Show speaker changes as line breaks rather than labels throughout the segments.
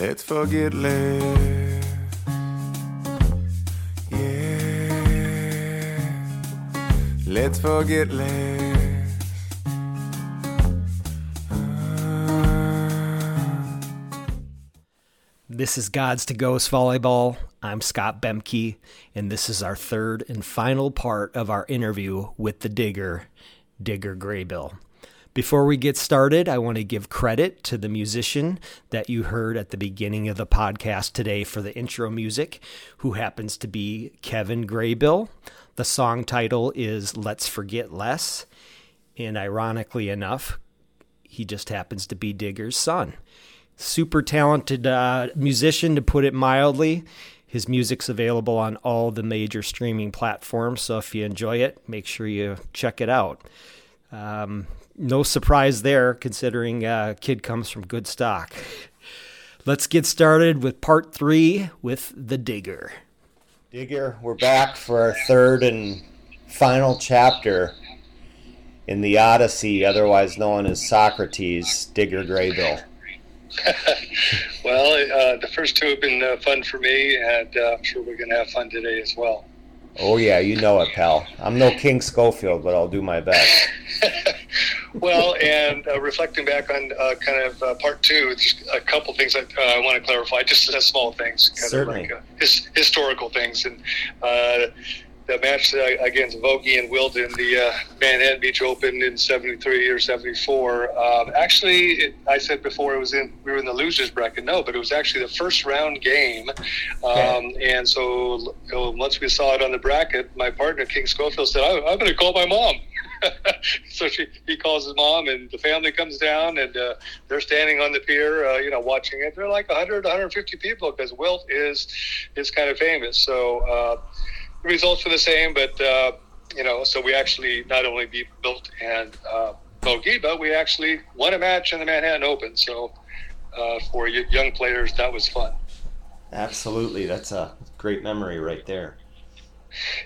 Let's forget less. Yeah. Let's forget less. Ah.
This is Gods to Ghosts Volleyball. I'm Scott Bemke, and this is our third and final part of our interview with the digger, Digger Graybill. Before we get started, I want to give credit to the musician that you heard at the beginning of the podcast today for the intro music, who happens to be Kevin Graybill. The song title is Let's Forget Less, and ironically enough, he just happens to be Digger's son. Super talented uh, musician, to put it mildly. His music's available on all the major streaming platforms, so if you enjoy it, make sure you check it out. Um, no surprise there, considering uh, Kid comes from good stock. Let's get started with part three with the Digger.
Digger, we're back for our third and final chapter in the Odyssey, otherwise known as Socrates, Digger Graybill.
well, uh, the first two have been uh, fun for me, and uh, I'm sure we're going to have fun today as well.
Oh, yeah, you know it, pal. I'm no King Schofield, but I'll do my best.
well, and uh, reflecting back on uh, kind of uh, part two, just a couple things I, I want to clarify, just small things, kind
Certainly.
of like his, historical things. And the match uh, against Vogie and Wilt in the uh, Manhattan Beach Open in '73 or '74. Um, actually, it, I said before it was in we were in the losers bracket. No, but it was actually the first round game. Um. And so once we saw it on the bracket, my partner King Schofield said, "I'm, I'm going to call my mom." so she, he calls his mom, and the family comes down, and uh, they're standing on the pier, uh, you know, watching it. They're like 100, 150 people because Wilt is is kind of famous. So uh, results were the same, but uh, you know, so we actually not only beat Wilt and uh, Vogie, but we actually won a match in the Manhattan Open. So uh, for young players, that was fun.
Absolutely, that's a great memory right there.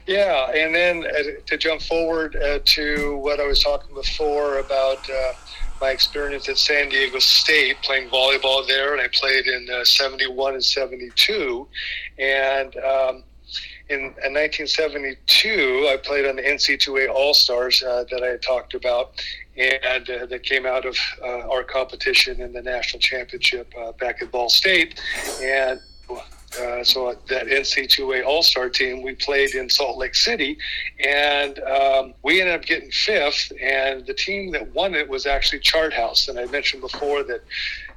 Yeah, and then uh, to jump forward uh, to what I was talking before about uh, my experience at San Diego State playing volleyball there, and I played in uh, 71 and 72. And um, in, in, 1972, I played on the NC2A All Stars uh, that I had talked about, and uh, that came out of uh, our competition in the national championship uh, back at Ball State. And uh, so that NC2A All Star team, we played in Salt Lake City, and um, we ended up getting fifth. And the team that won it was actually Chart House. And I mentioned before that,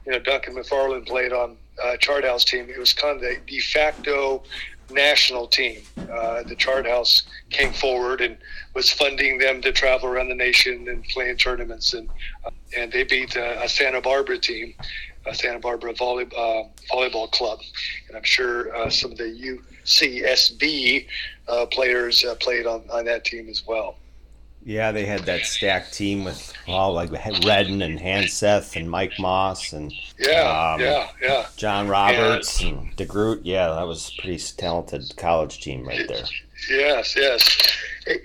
you know, Duncan McFarland played on uh, Chart House team. It was kind of the de facto national team. Uh, the Chart House came forward and was funding them to travel around the nation and play in tournaments, and uh, and they beat uh, a Santa Barbara team, a Santa Barbara volley, uh, volleyball club, and I'm sure uh, some of the UCSB uh, players played on, on that team as well.
Yeah, they had that stacked team with all like Redden and Hanseth and Mike Moss and
yeah, um, yeah, yeah,
John Roberts and, and DeGroot. Yeah, that was a pretty talented college team right there.
Yes, yes.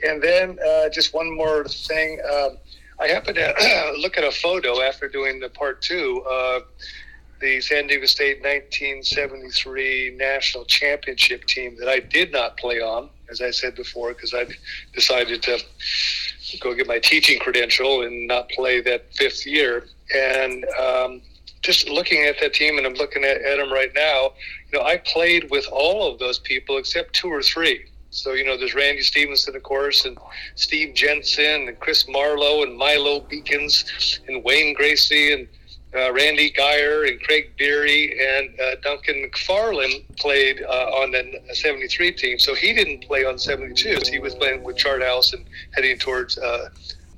And then uh, just one more thing. Um, I happened to look at a photo after doing the part two. of the San Diego State 1973 national championship team that I did not play on, as I said before, because I decided to go get my teaching credential and not play that fifth year. And um, just looking at that team, and I'm looking at, at them right now, you know, I played with all of those people except two or three. So, you know, there's Randy Stevenson, of course, and Steve Jensen, and Chris Marlowe, and Milo Beacons, and Wayne Gracie, and uh, Randy Geyer and Craig Beery and uh, Duncan McFarland played uh, on the 73 team. So he didn't play on 72. He was playing with Charthouse and heading towards uh,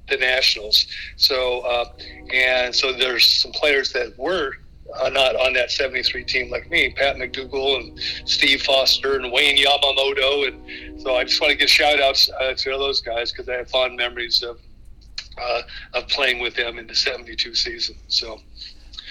the Nationals. So, uh, and so there's some players that were uh, not on that 73 team like me, Pat McDougal and Steve Foster and Wayne Yamamoto. And so I just want to give shout outs to those guys because I have fond memories of, of playing with them in the 72 season. So,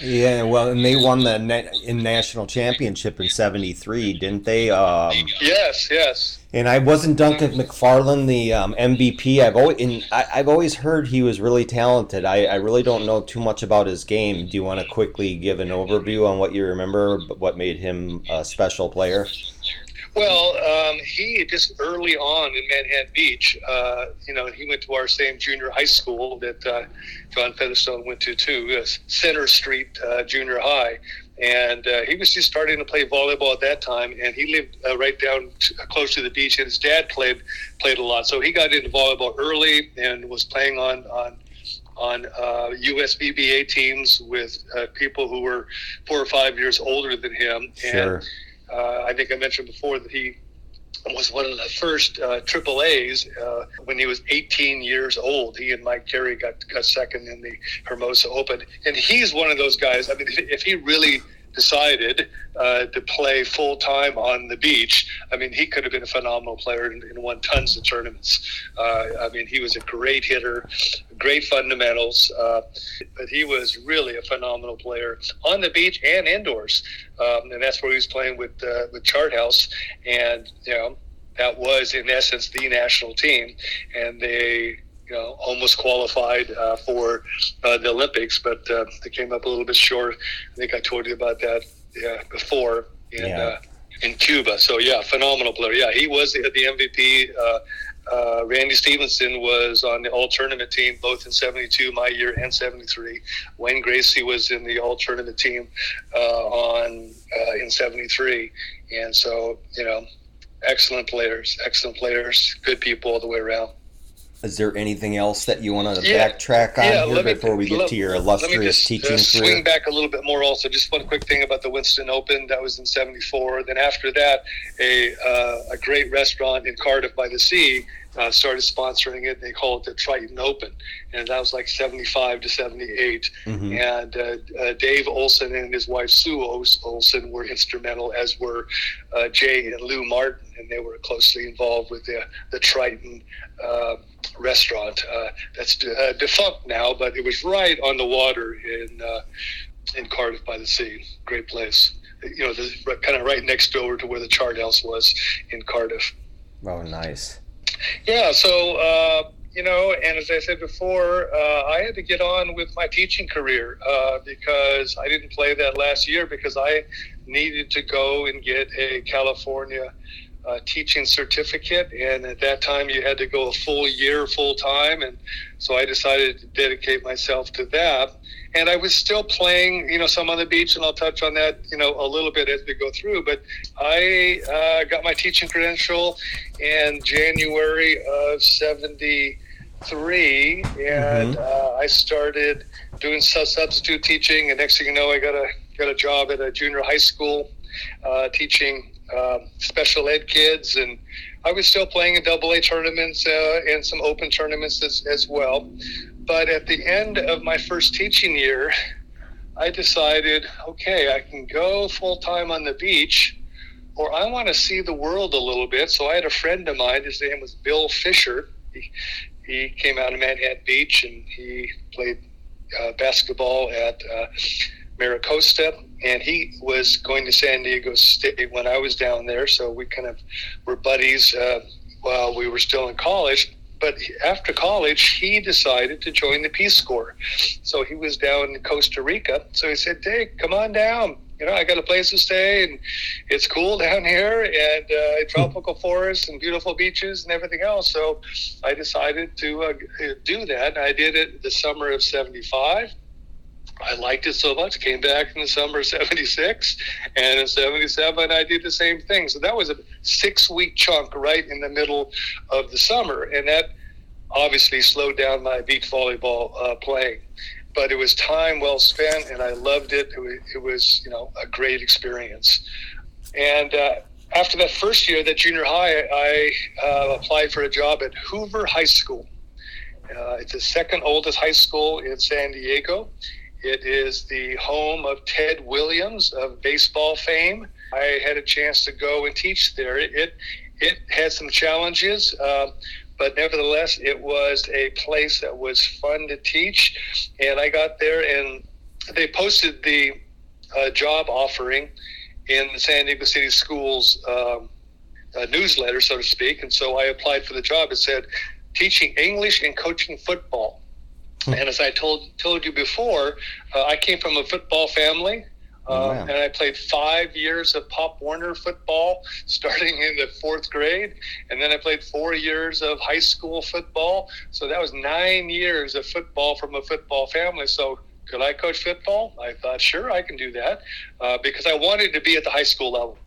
Yeah, well, and they won the na- in national championship in '73, didn't they? Um,
Yes, yes.
and I wasn't Duncan McFarland the um, MVP. I've always in, I, I've always heard he was really talented. I, I really don't know too much about his game. Do you want to quickly give an overview on what you remember, what made him a special player?
Well, um, he just early on in Manhattan Beach, uh, you know, he went to our same junior high school that uh, John Featherstone went to too, uh, Center Street uh, Junior High, and uh, he was just starting to play volleyball at that time. And he lived uh, right down close to the beach, and his dad played played a lot, so he got into volleyball early and was playing on on on uh, USVBA teams with uh, people who were four or five years older than him.
Sure.
And uh, I think I mentioned before that he was one of the first uh, triple A's uh, when he was 18 years old. He and Mike Carey got got second in the Hermosa Open, and he's one of those guys. I mean, if, if he really decided uh, to play full time on the beach, I mean, he could have been a phenomenal player and, and won tons of tournaments. Uh, I mean, he was a great hitter, great fundamentals, uh, but he was really a phenomenal player on the beach and indoors. Um, and that's where he was playing with uh, with Charthouse, and you know that was in essence the national team, and they you know, almost qualified uh, for uh, the Olympics, but uh, they came up a little bit short. I think I told you about that yeah, before in
Yeah.
uh, in Cuba. So yeah, phenomenal player. Yeah, he was the, the MVP. Uh, uh, Randy Stevenson was on the all tournament team both in '72, my year, and '73. Wayne Gracie was in the all tournament team uh, on uh, in '73, and so you know, excellent players, excellent players, good people all the way around.
Is there anything else that you want to
Yeah.
backtrack on
Yeah,
here
me-
before we get
let-
to your
Let me
illustrious
just
teaching
uh, swing
career?
back a little bit more. Also, just one quick thing about the Winston Open. That was in '74. Then after that, a uh, a great restaurant in Cardiff by the Sea uh, started sponsoring it. They call it the Triton Open, and that was like '75 to '78.
Mhm.
And uh, uh, Dave Olson and his wife Sue Olson were instrumental, as were uh, Jay and Lou Martin, and they were closely involved with the the Triton. Restaurant uh, that's uh, defunct now, but it was right on the water in uh, in Cardiff by the Sea. Great place. You know, the, kind of right next door to where the chart house was in Cardiff.
Oh, nice.
Yeah, so uh, you know, and as I said before, uh, I had to get on with my teaching career uh, because I didn't play that last year because I needed to go and get a California uh, teaching certificate, and at that time you had to go a full year full time, and so I decided to dedicate myself to that. And I was still playing, you know, some on the beach, and I'll touch on that, you know, a little bit as we go through. But I uh, got my teaching credential in January of '73, and uh, I started doing substitute teaching. And next thing you know, I got a got a job at a junior high school uh, teaching um, special ed kids, and I was still playing in double A tournaments uh, and some open tournaments as, as well. But at the end of my first teaching year, I decided, okay, I can go full time on the beach, or I want to see the world a little bit. So I had a friend of mine. His name was Bill Fisher. He, he came out of Manhattan Beach and he played uh, basketball at uh, MiraCosta, and he was going to San Diego State when I was down there. So we kind of were buddies uh, while we were still in college. But after college, he decided to join the Peace Corps. So he was down in Costa Rica. So he said, "Dick, come on down. You know, I got a place to stay, and it's cool down here, and uh, tropical forests and beautiful beaches and everything else." So I decided to uh, do that. I did it the summer of '75. I liked it so much. Came back in the summer of '76, and in '77 I did the same thing. So that was a six-week chunk right in the middle of the summer, and that obviously slowed down my beach volleyball uh, playing. But it was time well spent, and I loved it. It was, it was you know, a great experience. And uh, after that first year, that junior high, I uh, applied for a job at Hoover High School. Uh, it's the second oldest high school in San Diego. It is the home of Ted Williams of baseball fame. I had a chance to go and teach there. It it, it had some challenges, uh, but nevertheless, it was a place that was fun to teach. And I got there, and they posted the uh, job offering in the San Diego City Schools um, uh, newsletter, so to speak. And so I applied for the job. It said teaching English and coaching football. And as I told told you before, uh, I came from a football family.
Oh,
Um,
wow.
and I played five years of Pop Warner football, starting in the fourth grade, and then I played four years of high school football. So that was nine years of football from a football family. So could I coach football? I thought, sure, I can do that, uh, because I wanted to be at the high school level,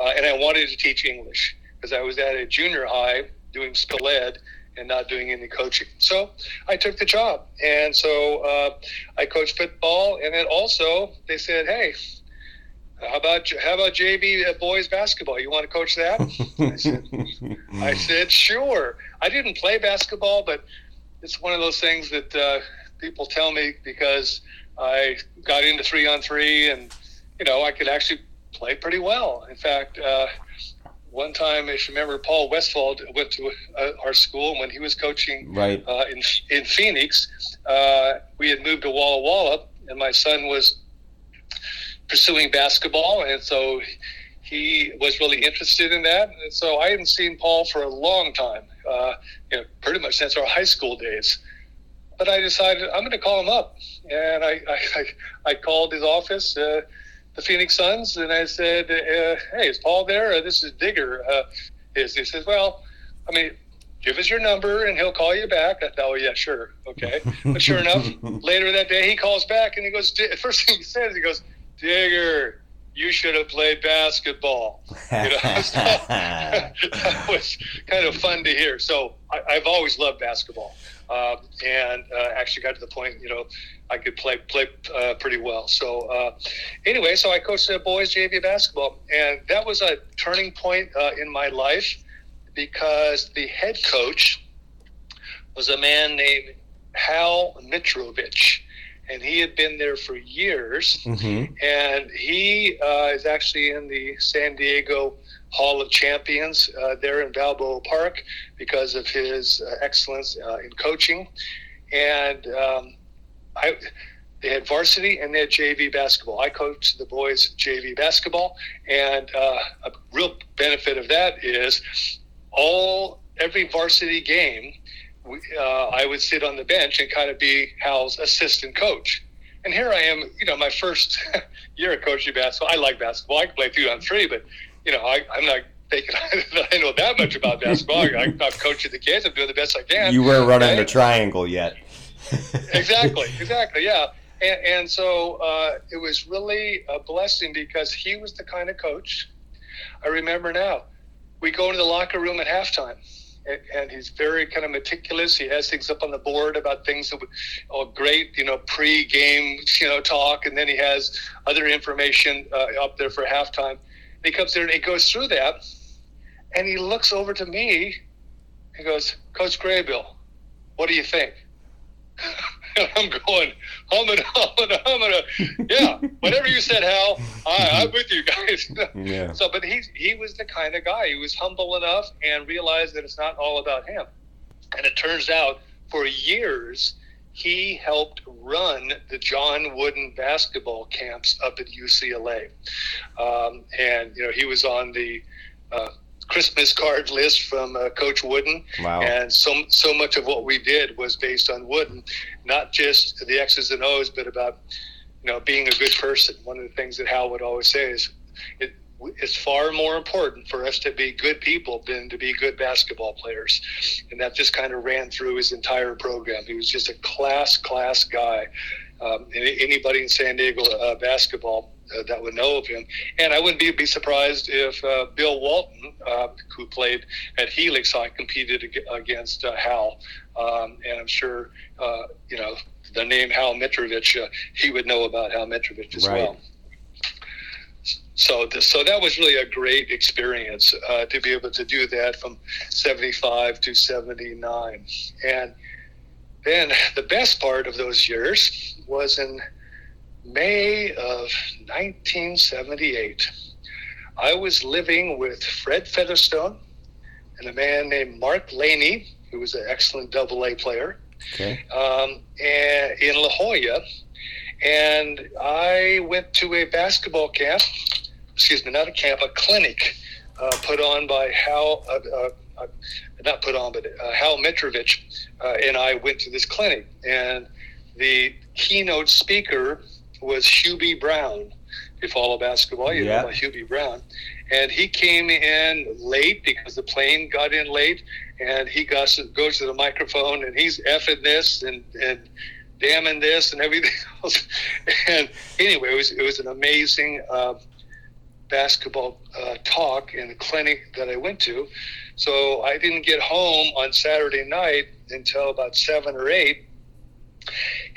uh, and I wanted to teach English because I was at a junior high doing spill ed and not doing any coaching. So I took the job, and so uh, I coached football, and then also they said, "Hey, how about how about JV boys basketball? You want to coach that?" I said, I said, "Sure." I didn't play basketball, but it's one of those things that uh, people tell me because I got into three on three, and you know I could actually play pretty well. In fact. Uh, one time, if you remember, Paul Westphal went to uh, our school when he was coaching
Right.
uh, in in Phoenix. Uh, we had moved to Walla Walla, and my son was pursuing basketball, and so he was really interested in that. And so I hadn't seen Paul for a long time, uh, you know, pretty much since our high school days. But I decided I'm going to call him up, and I I, I, I called his office. The Phoenix Suns, and I said, uh, "Hey, is Paul there? Uh, this is Digger." Uh, is he says, "Well, I mean, give us your number, and he'll call you back." I thought, "Oh yeah, sure, okay." But sure enough, later that day, he calls back, and he goes, "Di- first thing he says, he goes, "Digger, you should have played basketball." You know, that was kind of fun to hear. So I, I've always loved basketball, um, and uh, actually got to the point, you know, I could play play uh, pretty well. So uh, anyway, so I coached the boys JV basketball, and that was a turning point uh, in my life because the head coach was a man named Hal Mitrovich, and he had been there for years
hmm
and he uh, is actually in the San Diego Hall of Champions uh, there in Balboa Park because of his uh, excellence uh, in coaching. And um, I, they had varsity and they had JV basketball. I coached the boys JV basketball, and uh, a real benefit of that is all every varsity game. Uh, I would sit on the bench and kind of be Hal's assistant coach. And here I am, you know, my first year of coaching basketball. I like basketball. I can play three on three, but you know, I, I'm not thinking that I know that much about basketball. I, I'm not coaching the kids. I'm doing the best I can.
You weren't running the triangle yet.
exactly, exactly, yeah. And, and so uh, it was really a blessing because he was the kind of coach. I remember now. We go into the locker room at halftime, and, he's very kind of meticulous. He has things up on the board about things that would, oh, great, you know, pre-game, you know, talk, and then he has other information uh, up there for halftime. And he comes there and he goes through that, and he looks over to me. He goes, Coach Graybill, what do you think? And I'm going, humming, humming, humming. Yeah, whatever you said, Hal, I, I'm with you guys.
Yeah.
So, but he he was the kind of guy. He was humble enough and realized that it's not all about him. And it turns out, for years, he helped run the John Wooden basketball camps up at UCLA. Um, and you know, he was on the uh, Christmas card list from uh, Coach Wooden.
Wow.
And so so much of what we did was based on Wooden, not just the X's and O's, but about you know being a good person. One of the things that Hal would always say is, it, it's far more important for us to be good people than to be good basketball players, and that just kind of ran through his entire program. He was just a class class guy. Um, anybody in San Diego uh, basketball uh, that would know of him. And I wouldn't be, be surprised if uh, Bill Walton, uh, who played at Helix High, competed ag- against uh, Hal. Um, and I'm sure, uh, you know, the name Hal Mitrovich, uh, he would know about Hal Mitrovich as
Right.
well. So, th- so that was really a great experience uh, to be able to do that from 75 to 79. And then the best part of those years was in May of 1978. I was living with Fred Featherstone and a man named Mark Laney, who was an excellent double A player,
Okay.
um, and in La Jolla. and I went to a basketball camp. Excuse me, not a camp, a clinic uh, put on by Hal. Uh, uh, uh not put on, but uh, Hal Mitrovich uh, and I went to this clinic, and the keynote speaker was Hubie Brown. If you follow basketball, you yeah. know about Hubie Brown. And he came in late because the plane got in late, and he goes to, goes to the microphone and he's effing this and, and damning this and everything else. And anyway, it was, it was an amazing uh, basketball uh, talk in the clinic that I went to. So I didn't get home on Saturday night until about seven or eight.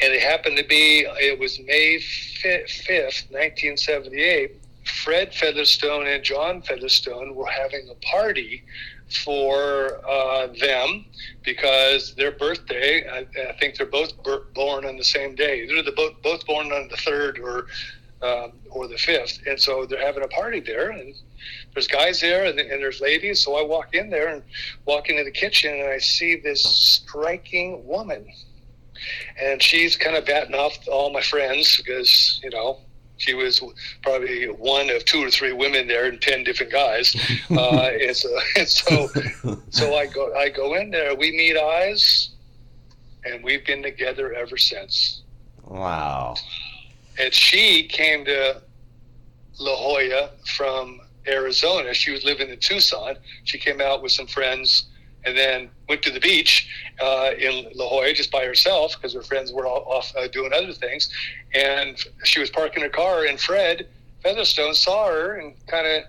And it happened to be, it was May 5th, 1978. Fred Featherstone and John Featherstone were having a party for uh, them because their birthday, I, I, think they're both born on the same day. They're the both, both born on the third or um, or the fifth, and so they're having a party there, and there's guys there and, and there's ladies. So I walk in there and walk into the kitchen, and I see this striking woman, and she's kind of batting off all my friends because you know she was probably one of two or three women there and ten different guys. Uh, and so, and so, so I go, I go in there. We meet eyes, and we've been together ever since.
Wow.
And she came to La Jolla from Arizona. She was living in Tucson. She came out with some friends and then went to the beach uh, in La Jolla just by herself because her friends were all off uh, doing other things. And she was parking her car, and Fred Featherstone saw her and kind of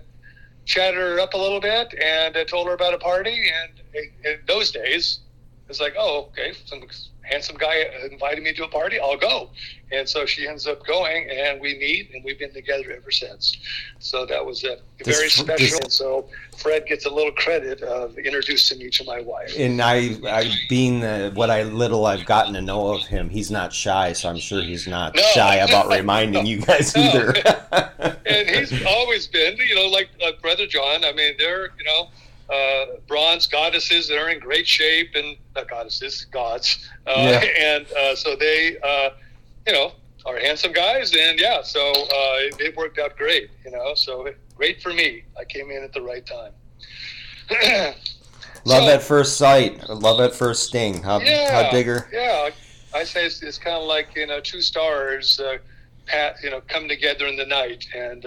chatted her up a little bit and uh, told her about a party. And in those days, it's like, oh, okay, some handsome guy invited me to a party, I'll go. And so she ends up going, and we meet, and we've been together ever since. So that was a very special. This, so Fred gets a little credit of introducing me to my wife.
And I, I being the, what I little I've gotten to know of him, he's not shy, so I'm sure he's not no, shy about reminding no, you guys either.
and he's always been, you know, like uh, Brother John. I mean, they're, you know uh, bronze goddesses that are in great shape and not goddesses, gods. Uh, yeah. And uh, so they, uh, you know, are handsome guys. And yeah, so uh, it, it, worked out great, you know, so great for me. I came in at the right time.
Love so, at first sight. Love at first sting. How, yeah, how digger?
Yeah. I say it's, it's kind of like, you know, two stars, uh, pat, you know, come together in the night and,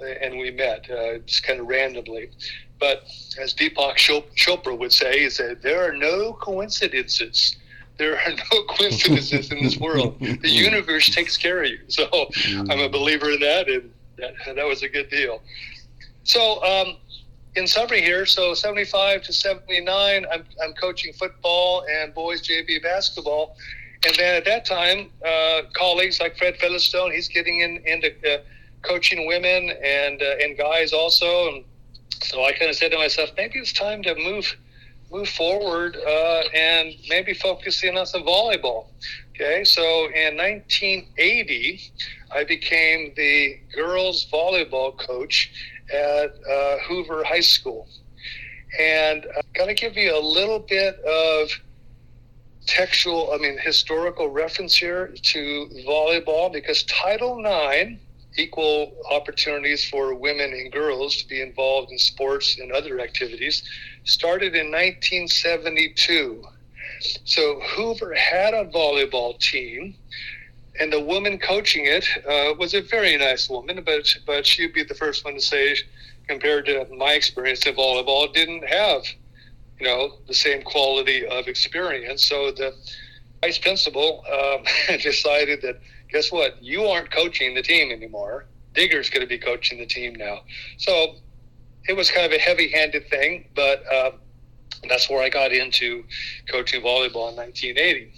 and we met just kind of randomly. But as Deepak Chopra would say, he said, there are no coincidences. There are no coincidences in this world. The universe takes care of you. So I'm a believer in that, and that, that was a good deal. So, um, in summary here, so 75 to 79, I'm, I'm coaching football and boys JV basketball. And then at that time, uh, colleagues like Fred Featherstone, he's getting in, into uh, coaching women and uh, and guys also. And so I kind of said to myself, maybe it's time to move move forward uh, and maybe focus in on some volleyball. Okay, so in 1980, I became the girls volleyball coach at uh, Hoover High School, and I'm going to give you a little bit of textual, I mean historical reference here to volleyball because Title IX equal opportunities for women and girls to be involved in sports and other activities started in 1972. So Hoover had a volleyball team, and the woman coaching it uh, was a very nice woman, but but she'd be the first one to say, compared to my experience in volleyball, didn't have you know the same quality of experience. So the vice principal um, decided that guess what? You aren't coaching the team anymore. Digger's going to be coaching the team now. So it was kind of a heavy handed thing, but uh, that's where I got into coaching volleyball in 1980.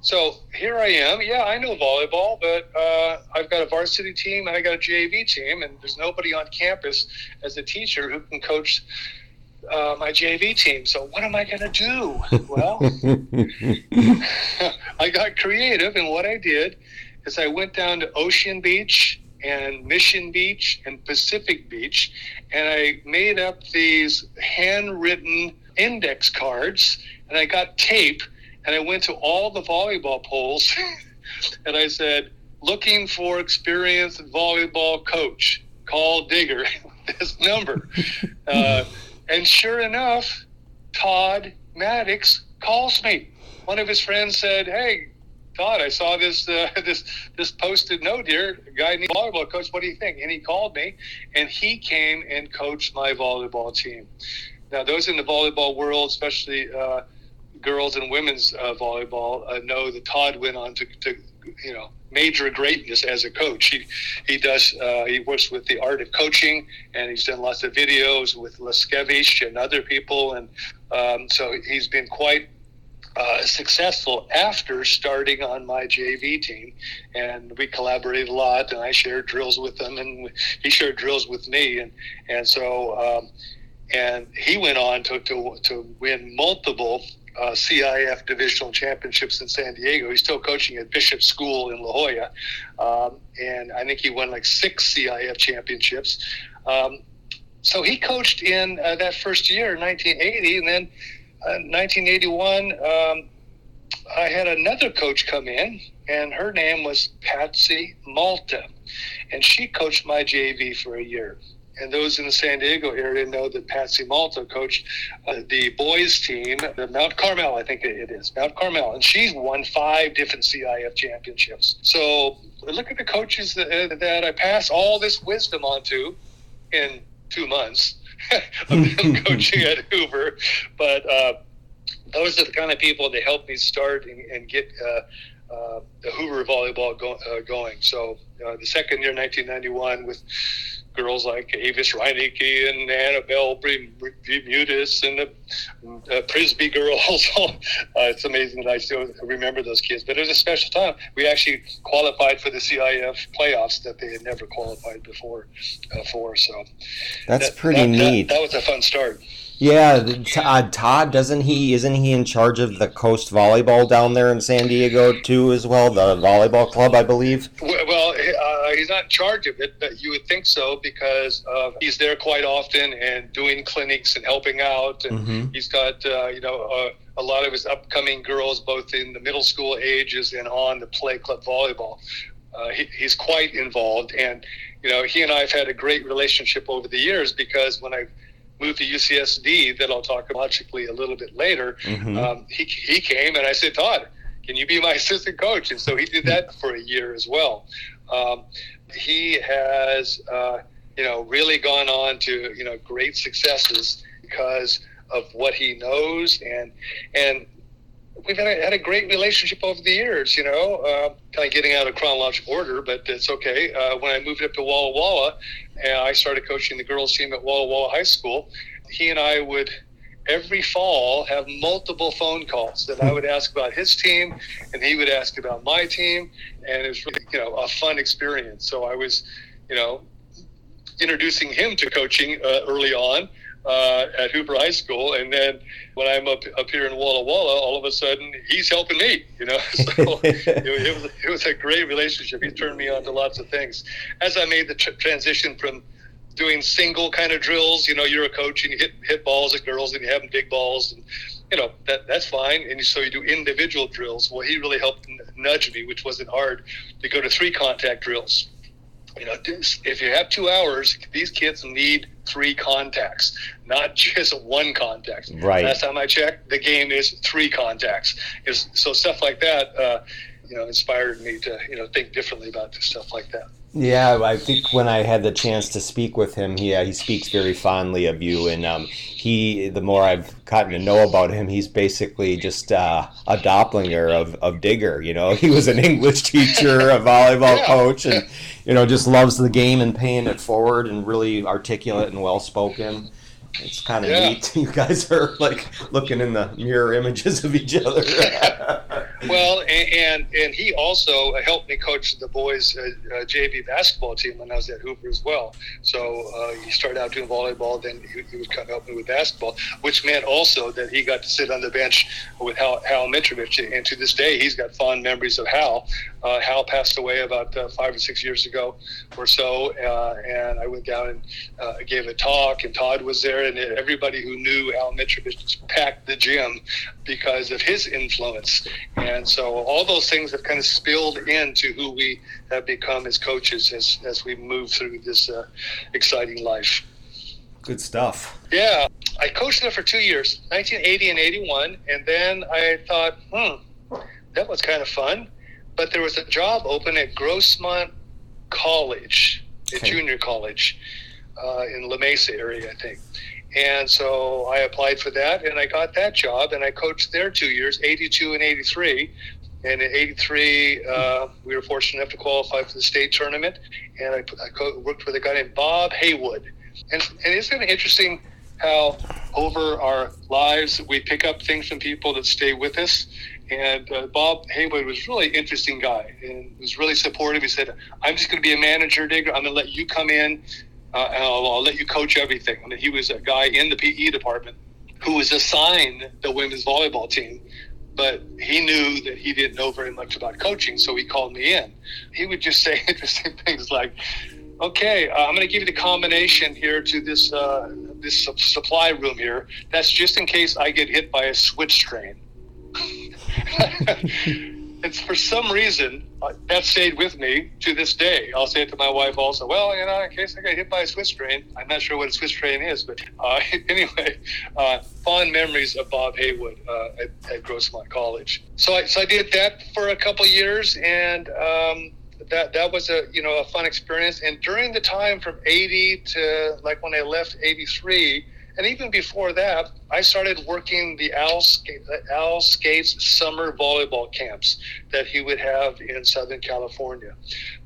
So here I am. Yeah, I know volleyball, but uh, I've got a varsity team and I got a JV team, and there's nobody on campus as a teacher who can coach uh, my JV team. So what am I going to do? Well, I got creative, and what I did is I went down to Ocean Beach and Mission Beach and Pacific Beach, and I made up these handwritten index cards, and I got tape, and I went to all the volleyball poles, and I said, looking for experienced volleyball coach. Call Digger this number. Uh, and sure enough, Todd Maddox calls me. One of his friends said, "Hey, Todd, I saw this uh, this this posted note here. A guy a volleyball coach. What do you think?" And he called me, and he came and coached my volleyball team. Now, those in the volleyball world, especially uh, girls and women's uh, volleyball, uh, know that Todd went on to, to you know major greatness as a coach. He he does uh, he works with the art of coaching, and he's done lots of videos with Liskevych and other people, and um, so he's been quite. Uh, successful after starting on my JV team, and we collaborated a lot. And I shared drills with him, and he shared drills with me, and and so um, and he went on to to, to win multiple uh, CIF divisional championships in San Diego. He's still coaching at Bishop School in La Jolla, um, and I think he won like six CIF championships. Um, so he coached in uh, that first year, 1980, and then 1981. Um, I had another coach come in, and her name was Patsy Malta, and she coached my JV for a year and those in the San Diego area know that Patsy Malta coached uh, the boys team, the Mount Carmel, I think it is, Mount Carmel, and she's won five different CIF championships. So look at the coaches that, that I pass all this wisdom onto in two months of coaching at Hoover. But uh, those are the kind of people that helped me start and, and get uh, uh, the Hoover volleyball go, uh, going. So uh, the second year, 1991, with girls like Avis Reinecke and Annabelle Bermudez and the uh, Prisby girls. uh, it's amazing that I still remember those kids. But it was a special time. We actually qualified for the CIF playoffs that they had never qualified before uh, for. So
that's
that,
pretty
that,
neat.
That, that was a fun start.
Yeah, uh, Todd doesn't he? Isn't he in charge of the Coast Volleyball down there in San Diego too, as well? The volleyball club, I believe.
Well, uh, he's not in charge of it, but you would think so because uh, he's there quite often and doing clinics and helping out, and mm-hmm. he's got uh, you know uh, a lot of his upcoming girls, both in the middle school ages and on the play club volleyball. Uh, he, he's quite involved, and you know he and I have had a great relationship over the years because when I moved to UCSD that I'll talk about logically a little bit later, mm-hmm. um, he, he came and I said, Todd, can you be my assistant coach? And so he did that for a year as well. Um, he has, uh, you know, really gone on to, you know, great successes because of what he knows and, and we've had a, had a great relationship over the years, you know, uh, kind of getting out of chronological order, but it's okay. Uh, when I moved up to Walla Walla, and I started coaching the girls team at Walla Walla High School, he and I would every fall have multiple phone calls that I would ask about his team and he would ask about my team. And it was really, you know, a fun experience. So I was, you know, introducing him to coaching uh, early on uh, at Hoover High School, and then when I'm up up here in Walla Walla, all of a sudden he's helping me. You know, so it, it, was it was a great relationship. He turned me on to lots of things. As I made the tr- transition from doing single kind of drills, you know, you're a coach and you hit hit balls at girls and you have them dig balls and you know that that's fine and so you do individual drills well he really helped nudge me which wasn't hard to go to three contact drills you know, if you have two hours, these kids need three contacts, not just one contact.
Right.
Last time I checked, the game is three contacts. Is so stuff like that, uh, you know, inspired me to you know think differently about stuff like that.
Yeah, I think when I had the chance to speak with him, he uh, he speaks very fondly of you, and um, he the more I've gotten to know about him, he's basically just uh, a doppelganger of, of Digger. You know, he was an English teacher, a volleyball yeah. coach, and you know just loves the game and paying it forward, and really articulate and well spoken. It's kind of yeah. neat. You guys are like looking in the mirror images of each other.
well, and, and, and he also helped me coach the boys uh, uh, JV basketball team when I was at Hoover as well. So uh, he started out doing volleyball, then he, he, would come help me with basketball, which meant also that he got to sit on the bench with Hal, Hal Mitrovich. And to this day, he's got fond memories of Hal. Uh, Hal passed away about uh, five or six years ago or so, uh, and I went down and gave a talk, and Todd was there and everybody who knew Al Mitrovich packed the gym because of his influence. And so all those things have kind of spilled into who we have become as coaches as, as we move through this uh, exciting life.
Good stuff.
Yeah, I coached there for two years, 1980 and 81, and then I thought, hmm, that was kind of fun. But there was a job open at Grossmont College, a
Okay.
junior college uh, in La Mesa area, I think. And so I applied for that, and I got that job, and I coached there two years, 82 and 83. And in 83, uh, we were fortunate enough to qualify for the state tournament, and I, I co- worked with a guy named Bob Haywood. And, and it's kind of interesting how over our lives we pick up things from people that stay with us. And uh, Bob Haywood was a really interesting guy and was really supportive. He said, "I'm just going to be a manager, Digger. I'm going to let you come in, uh, and I'll, I'll let you coach everything." I mean, he was a guy in the PE department who was assigned the women's volleyball team, but he knew that he didn't know very much about coaching, so he called me in. He would just say interesting things like, "Okay, uh, I'm going to give you the combination here to this uh, this su- supply room here. That's just in case I get hit by a switch train." it's for some reason uh, that stayed with me to this day. I'll say it to my wife also. Well, you know, in case I get hit by a Swiss train, I'm not sure what a Swiss train is, but uh, anyway, uh, fond memories of Bob Haywood uh, at, at Grossmont College. So I, so I did that for a couple years, and um, that that was a you know a fun experience. And during the time from '80 to like when I left '83 and even before that, I started working the Al, the Al Scates summer volleyball camps that he would have in Southern California,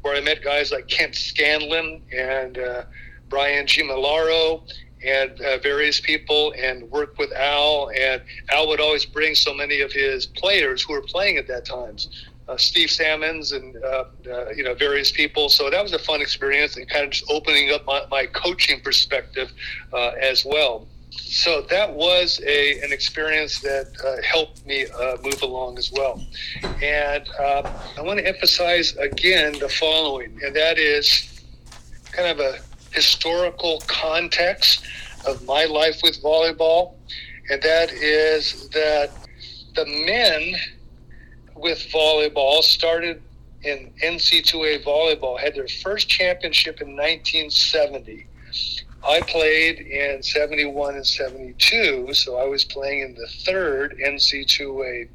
where I met guys like Kent Scanlon and uh, Brian Gimmillaro and uh, various people and worked with Al. And Al would always bring so many of his players who were playing at that times. Uh, Steve Salmons and uh, uh, you know various people. So that was a fun experience and kind of just opening up my, my coaching perspective uh, as well. So that was a an experience that uh, helped me uh, move along as well. And I want to emphasize again the following, and that is kind of a historical context of my life with volleyball, and that is that the men with volleyball started in NC2A volleyball, had their first championship in 1970. I played in 71 and 72, so I was playing in the third NC2A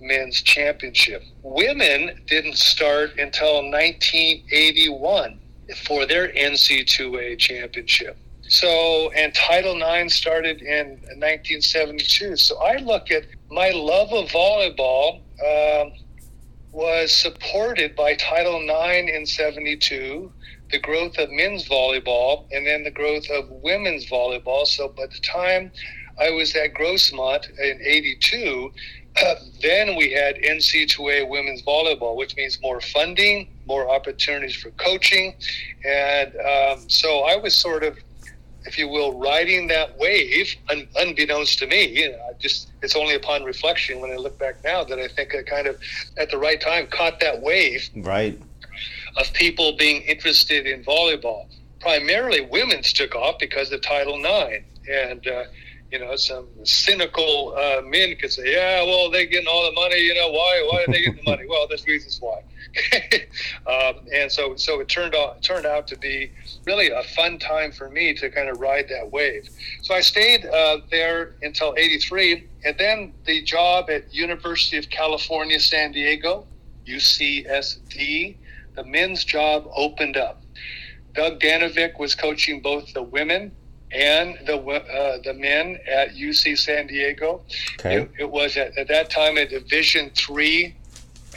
men's championship. Women didn't start until 1981 for their NC2A championship. So, and Title IX started in 1972. So I look at my love of volleyball um, was supported by Title IX in 72, the growth of men's volleyball, and then the growth of women's volleyball. So by the time I was at Grossmont in 82, uh, then we had NC2A women's volleyball, which means more funding, more opportunities for coaching. And um, so I was sort of if you will, riding that wave, un- unbeknownst to me. You know, I just it's only upon reflection when I look back now that I think I kind of, at the right time, caught that wave
Right.
of people being interested in volleyball. Primarily, women's took off because of Title IX, and uh, you know, some cynical uh, men could say, "Yeah, well, they're getting all the money. You know, why? Why are they getting the money? Well, there's reasons why." um, and so, so it turned out turned out to be really a fun time for me to kind of ride that wave. So I stayed uh, there until '83, and then the job at University of California, San Diego, UCSD, the men's job opened up. Doug Dannevik was coaching both the women and the uh, the men at UC San Diego.
Okay.
It, it was at, at that time a Division three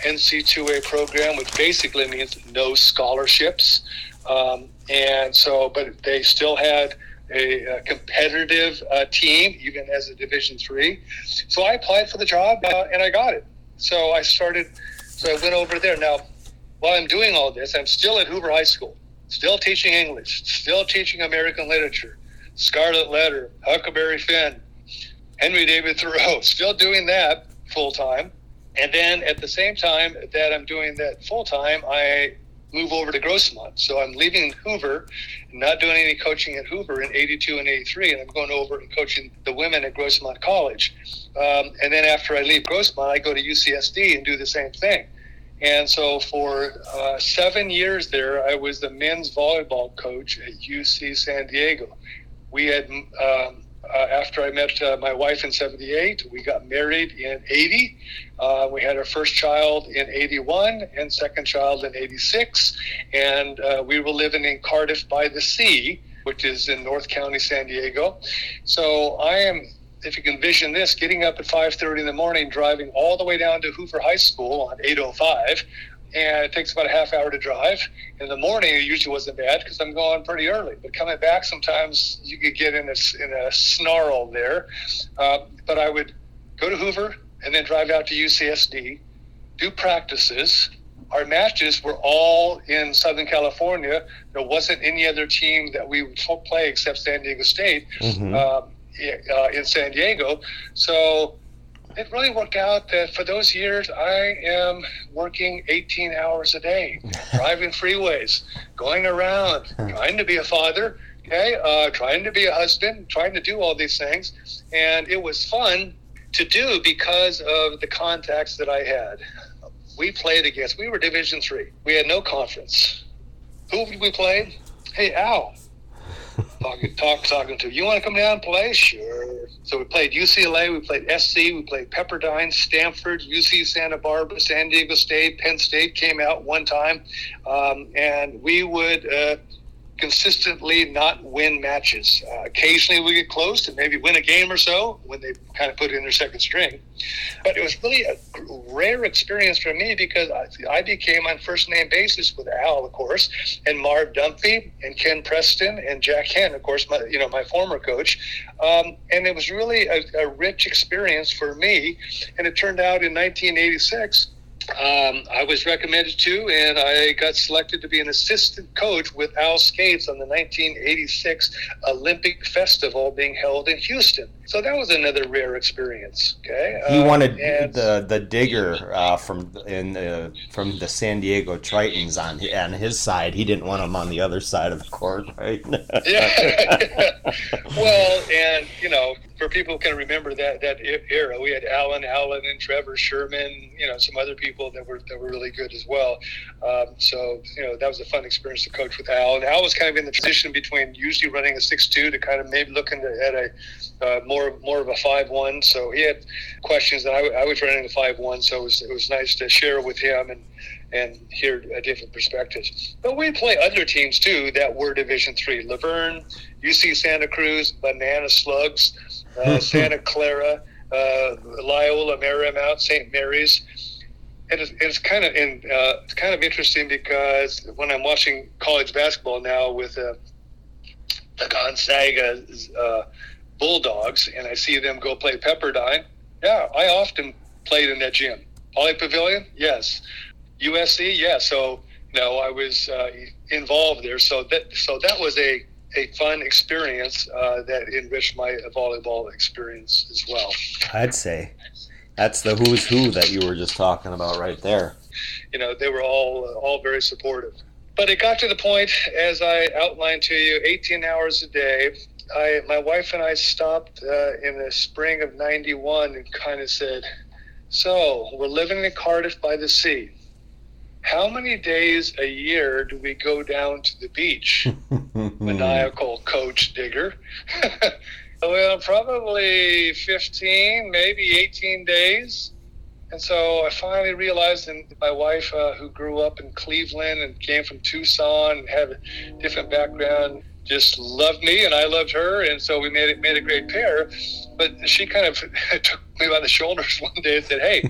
NC2A program, which basically means no scholarships. Um, and so, but they still had a, a competitive uh, team, even as a Division three. So I applied for the job uh, and I got it. So I started. So I went over there. Now, while I'm doing all this, I'm still at Hoover High School, still teaching English, still teaching American literature, Scarlet Letter, Huckleberry Finn, Henry David Thoreau, still doing that full time. And then at the same time that I'm doing that full time, I move over to Grossmont. So I'm leaving Hoover not doing any coaching at Hoover in 82 and 83, and I'm going over and coaching the women at Grossmont College. Um, and then after I leave Grossmont, I go to UCSD and do the same thing. And so for uh, seven years there, I was the men's volleyball coach at UC San Diego. We had um, uh, after I met uh, my wife in 78. We got married in 80. Uh, we had our first child in 81 and second child in 86. And uh, we were living in Cardiff by the Sea, which is in North County, San Diego. So I am, if you can envision this, getting up at 5.30 in the morning, driving all the way down to Hoover High School on 805 and it takes about a half hour to drive. In the morning, it usually wasn't bad because I'm going pretty early. But coming back, sometimes you could get in a, in a snarl there. Uh, but I would go to Hoover and then drive out to UCSD, do practices. Our matches were all in Southern California. There wasn't any other team that we would play except San Diego State mm-hmm. uh, uh, in San Diego. So it really worked out that for those years I am working 18 hours a day, driving freeways, going around, trying to be a father, okay, uh, trying to be a husband, trying to do all these things, and it was fun to do because of the contacts that I had. We played against. We were Division Three. We had no conference. Who did we play? Hey Al, talking, talk, talking to. You want to come down and play? Sure. So we played UCLA, we played SC, we played Pepperdine, Stanford, UC Santa Barbara, San Diego State, Penn State came out one time, um, and we would uh, consistently not win matches. Uh, occasionally we get close and maybe win a game or so when they kind of put in their second string. But it was really a rare experience for me because I, I became on first name basis with Al, of course, and Marv Dunphy and Ken Preston and Jack Hen, of course, my, you know, my former coach. Um, and it was really a, a rich experience for me. And it turned out in 1986 um, I was recommended to, and I got selected to be an assistant coach with Al Scates on the 1986 Olympic Festival being held in Houston. So that was another rare experience. Okay,
he um, wanted and, the the digger uh, from in uh, from the San Diego Tritons on on his side. He didn't want him on the other side of the court, right?
yeah. well, and you know, for people who can remember that that era, we had Alan Allen and Trevor Sherman, you know, some other people that were that were really good as well. Um, so you know, that was a fun experience to coach with Al. And Al was kind of in the position between usually running a six-two to kind of maybe looking at a uh, more more of a five-one. So he had questions that I, I was running a five-one. So it was it was nice to share with him and and hear a different perspectives. But we play other teams too that were Division Three: La Verne, UC Santa Cruz, Banana Slugs uh, Santa Clara, uh, Loyola Marymount, St. Mary's. And it's, it's kind of in, uh, it's kind of interesting because when I'm watching college basketball now with uh, the Gonzaga uh, Bulldogs, and I see them go play Pepperdine. Yeah, I often played in that gym. Pauley Pavilion, yes. USC, yeah. So no, I was uh, involved there. So that so that was a a fun experience uh, that enriched my volleyball experience as well.
I'd say that's the who's who that you were just talking about right there.
You know, they were all uh, all very supportive. But it got to the point, as I outlined to you, 18 hours a day. I, my wife and I stopped uh, in the spring of '91 and kind of said, "So we're living in Cardiff by the sea how many days a year do we go down to the beach? Maniacal coach digger. well, probably 15, maybe 18 days. And so I finally realized, and my wife, uh, who grew up in Cleveland and came from Tucson and had a different background, just loved me and I loved her. And so we made it made a great pair. But she kind of took me by the shoulders one day and said, Hey,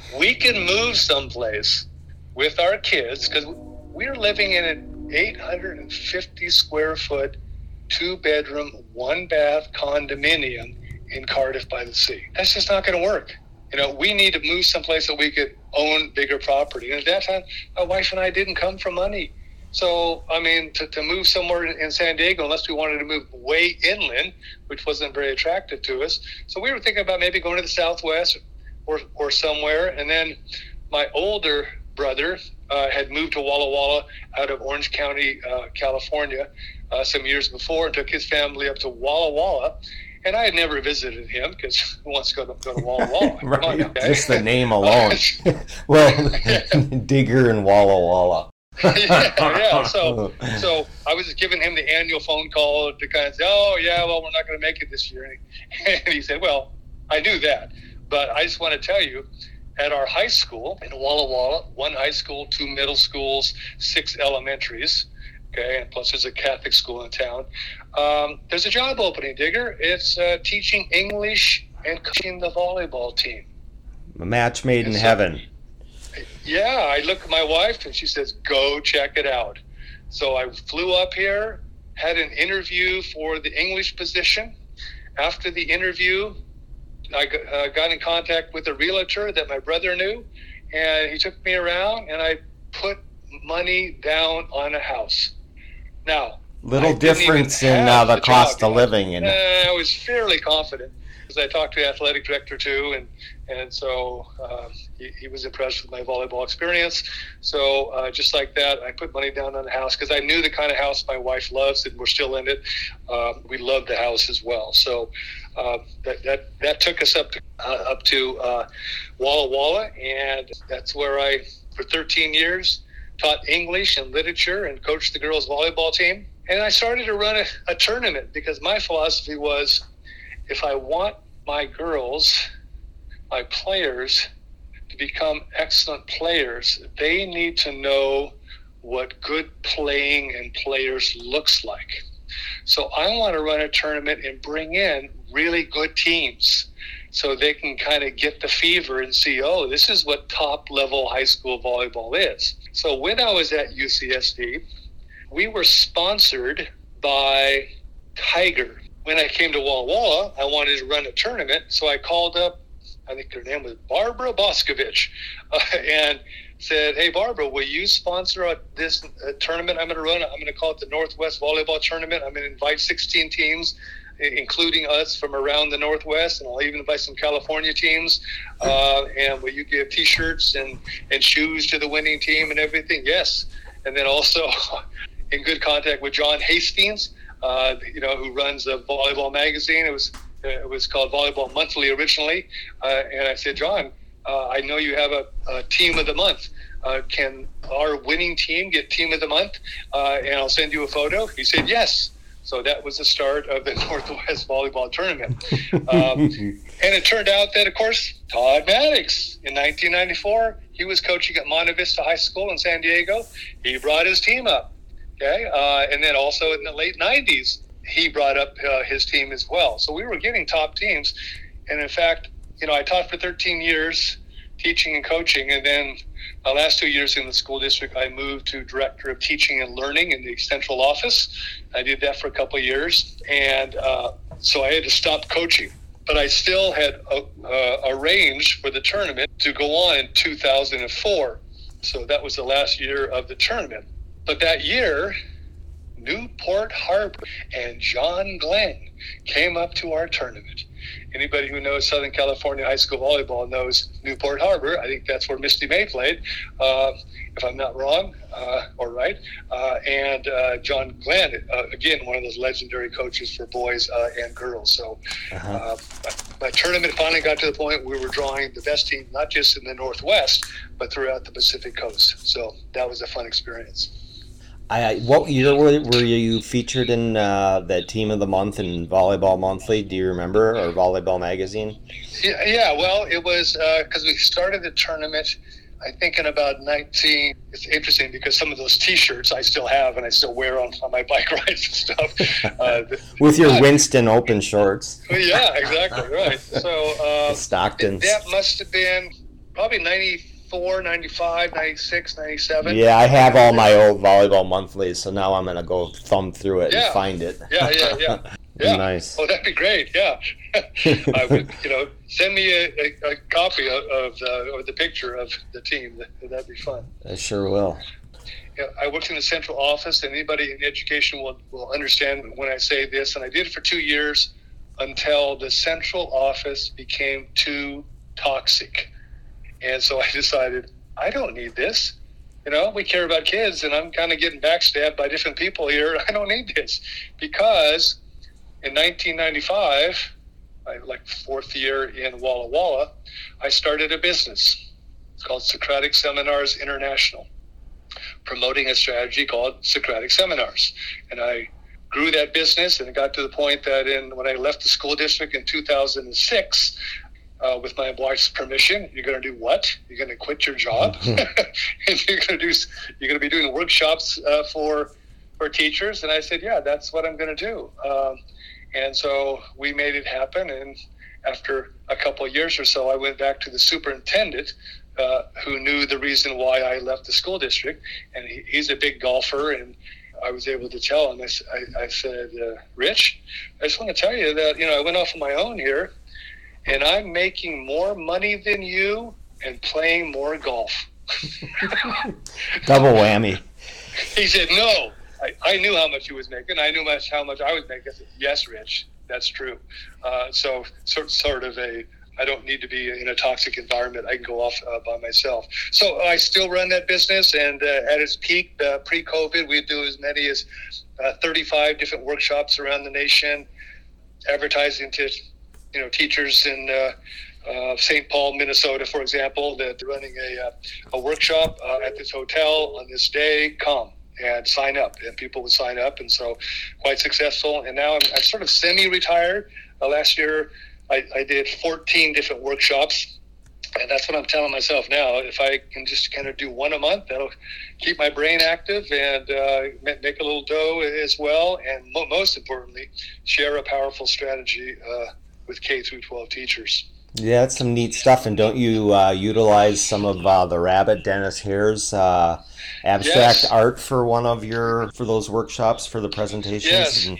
we can move someplace with our kids because we're living in an 850 square foot, two bedroom, one bath condominium in Cardiff by the Sea. That's just not going to work. You know, we need to move someplace that we could own bigger property. And at that time, my wife and I didn't come from money. So, I mean, to, to move somewhere in San Diego, unless we wanted to move way inland, which wasn't very attractive to us. So we were thinking about maybe going to the Southwest or, or somewhere. And then my older brother, uh, had moved to Walla Walla out of Orange County, uh, California, uh, some years before, and took his family up to Walla Walla. And I had never visited him because who wants to go to, go to Walla Walla? Come on
right.
now.
Just the name alone. well, Digger and Walla Walla.
yeah, yeah. So, so I was giving him the annual phone call to kind of say, "Oh, yeah, well, we're not going to make it this year." And he, and he said, "Well, I knew that, but I just want to tell you, at our high school in Walla Walla, one high school, two middle schools, six elementaries, okay, and plus there's a Catholic school in town. Um, there's a job opening, Digger. It's uh, teaching English and coaching the volleyball team."
A match made in
Yes, sir.
heaven.
Yeah, I look at my wife and she says, "Go check it out." So I flew up here, had an interview for the English position. After the interview, I uh, got in contact with a realtor that my brother knew, and he took me around, and I put money down on a house. Now,
Little
I
difference in uh, the
the
cost
job
of living. And
uh, I was fairly confident because I talked to the athletic director too, and and so uh, he, he was impressed with my volleyball experience. So uh, just like that, I put money down on the house because I knew the kind of house my wife loves, and we're still in it. Um, we love the house as well. So uh, that, that that took us up to uh, up to uh, Walla Walla, and that's where I for 13 years taught English and literature and coached the girls volleyball team. And I started to run a, a tournament because my philosophy was if I want my girls, my players, to become excellent players, they need to know what good playing and players looks like. So I want to run a tournament and bring in really good teams so they can kind of get the fever and see, oh, this is what top level high school volleyball is. So when I was at UCSD, we were sponsored by Tiger. When I came to Walla Walla, I wanted to run a tournament, so I called up, I think her name was Barbara Boscovich, uh, and said, "Hey, Barbara, will you sponsor a, this uh, tournament I'm going to run? I'm going to call it the Northwest Volleyball Tournament. I'm going to invite 16 teams." Including us from around the Northwest, and I'll even invite some California teams. Uh, and will you give T-shirts and, and shoes to the winning team and everything? Yes. And then also in good contact with John Hastings, uh, you know, who runs a volleyball magazine. It was it was called Volleyball Monthly originally, uh, and I said, John, uh, I know you have a, a team of the month. Uh, can our winning team get team of the month? Uh, and I'll send you a photo. He said yes. So that was the start of the Northwest Volleyball Tournament. Um, and it turned out that, of course, Todd Maddox in 1994, he was coaching at Monte Vista High School in San Diego. He brought his team up. Okay. Uh, and then also in the late 90s, he brought up uh, his team as well. So we were getting top teams. And in fact, you know, I taught for 13 years teaching and coaching. And then last two years in the school district, I moved to director of teaching and learning in the central office. I did that for a couple of years. And uh, so I had to stop coaching. But I still had uh, arranged for the tournament to go on in 2004. So that was the last year of the tournament. But that year, Newport Harbor and John Glenn came up to our tournament. Anybody who knows Southern California high school volleyball knows Newport Harbor. I think that's where Misty May played, uh, if I'm not wrong uh, or right. Uh, and uh, John Glenn, uh, again, one of those legendary coaches for boys uh, and girls. So
Uh-huh.
uh, my, my tournament finally got to the point we were drawing the best team, not just in the Northwest, but throughout the Pacific Coast. So that was a fun experience.
I, what year were, were you featured in uh, that team of the month in Volleyball Monthly? Do you remember or Volleyball Magazine?
Yeah, yeah well, it was because we started the tournament, I think, in about 19. It's interesting because some of those T-shirts I still have and I still wear on, on my bike rides and stuff. Uh,
With your Winston Open shorts,
yeah, exactly right. So uh,
the Stocktons.
that must have been probably 94, 95, 96, 97.
Yeah, I have all my old Volleyball Monthlies, so now I'm gonna go thumb through it
Yeah.
and find it.
Yeah, yeah, yeah. Yeah.
nice.
Oh, that'd be great. Yeah, I would. You know, send me a, a, a copy of, of uh, or the picture of the team. That, that'd be fun.
I sure will.
Yeah, I worked in the central office, and anybody in education will will understand when I say this. And I did it for two years until the central office became too toxic, and so I decided I don't need this. you know, we care about kids, and I'm kind of getting backstabbed by different people here. I don't need this because in 1995, like fourth year in Walla Walla, I started a business. It's called Socratic Seminars International, promoting a strategy called Socratic Seminars. And I grew that business, and it got to the point that in when I left the school district in 2006, uh, with my wife's permission, you're going to do what? You're going to quit your job, and you're going to do you're going to be doing workshops uh, for for teachers. And I said, yeah, that's what I'm going to do. Um, and so we made it happen. And after a couple of years or so, I went back to the superintendent. Uh, who knew the reason why I left the school district? And he, he's a big golfer, and I was able to tell him. I, I, I said, uh, "Rich, I just want to tell you that you know I went off on my own here, and I'm making more money than you and playing more golf.
Double whammy.
He said, No. I, I knew how much he was making. I knew much how much I was making. I said, yes, Rich, that's true. Uh, so sort, sort of a, I don't need to be in a toxic environment. I can go off uh, by myself. So I still run that business. And uh, at its peak, uh, pre COVID, we do as many as uh, 35 different workshops around the nation, advertising to you know teachers in uh, uh, St. Paul, Minnesota, for example, that they're running a, uh, a workshop uh, at this hotel on this day. Come and sign up, and people would sign up, and so quite successful. And now I'm, I'm sort of semi-retired. Last year, I, I did 14 different workshops and that's what I'm telling myself now. If I can just kind of do one a month, that'll keep my brain active and uh, make a little dough as well. And mo- most importantly, share a powerful strategy uh, with K through 12 teachers.
Yeah, that's some neat stuff. And don't you uh, utilize some of uh, the Rabbit Dennis Hare's uh, abstract
Yes.
art for one of your for those workshops for the presentations?
Yes.
And-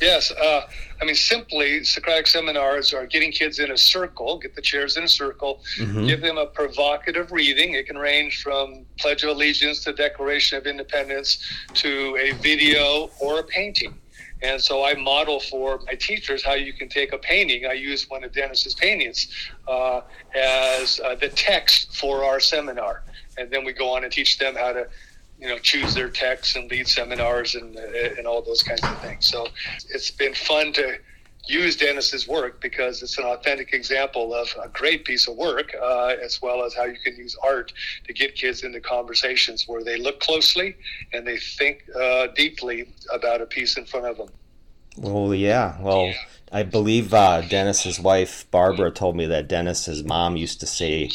Yes, uh, I mean, simply, Socratic seminars are getting kids in a circle, get the chairs in a circle,
Mhm.
give them a provocative reading. It can range from Pledge of Allegiance to Declaration of Independence to a video or a painting. And so I model for my teachers how you can take a painting. I use one of Dennis's paintings uh, as uh, the text for our seminar. And then we go on and teach them how to you know choose their texts and lead seminars and and all those kinds of things. So it's been fun to use Dennis's work because it's an authentic example of a great piece of work, uh, as well as how you can use art to get kids into conversations where they look closely and they think uh, deeply about a piece in front of them.
Well, yeah. Well, I believe uh, Dennis's wife Barbara told me that Dennis's mom used to say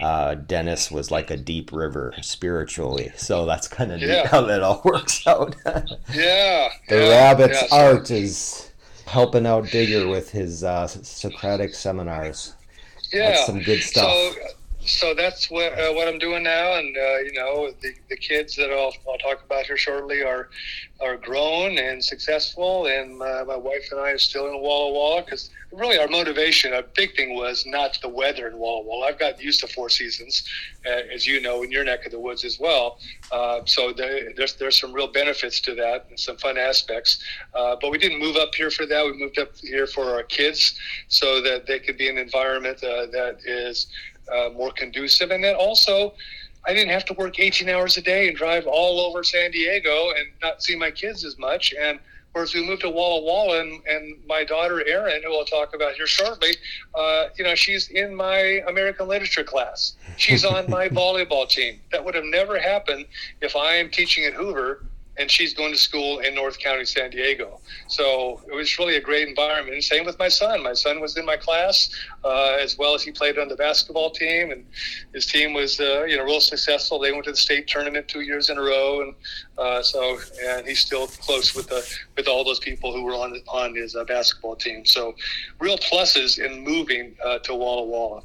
uh, Dennis was like a deep river spiritually. So that's kind of
Yeah.
neat how that all works out.
Yeah,
the
yeah,
rabbit's
yeah, so-
art is helping out Digger with his uh, Socratic seminars.
yeah.
That's some good stuff.
So, so that's what uh, what I'm doing now, and uh, you know, the, the kids that I'll, I'll talk about here shortly are are grown and successful, and my, my wife and I are still in Walla Walla because really our motivation, a big thing was not the weather in Walla Walla. I've gotten used to four seasons, uh, as you know, in your neck of the woods as well. Uh, so there, there's there's some real benefits to that and some fun aspects. Uh, but we didn't move up here for that. We moved up here for our kids so that they could be in an environment uh, that is uh, more conducive. And then also, I didn't have to work 18 hours a day and drive all over San Diego and not see my kids as much. And whereas we moved to Walla Walla, and, and my daughter Erin, who I'll talk about here shortly, uh, you know, she's in my American literature class. She's on my volleyball team. That would have never happened if I am teaching at Hoover and she's going to school in North County, San Diego. So it was really a great environment. Same with my son. My son was in my class uh, as well as he played on the basketball team, and his team was uh, you know real successful. They went to the state tournament two years in a row, and uh, so and he's still close with the with all those people who were on on his uh, basketball team. So real pluses in moving uh, to Walla Walla.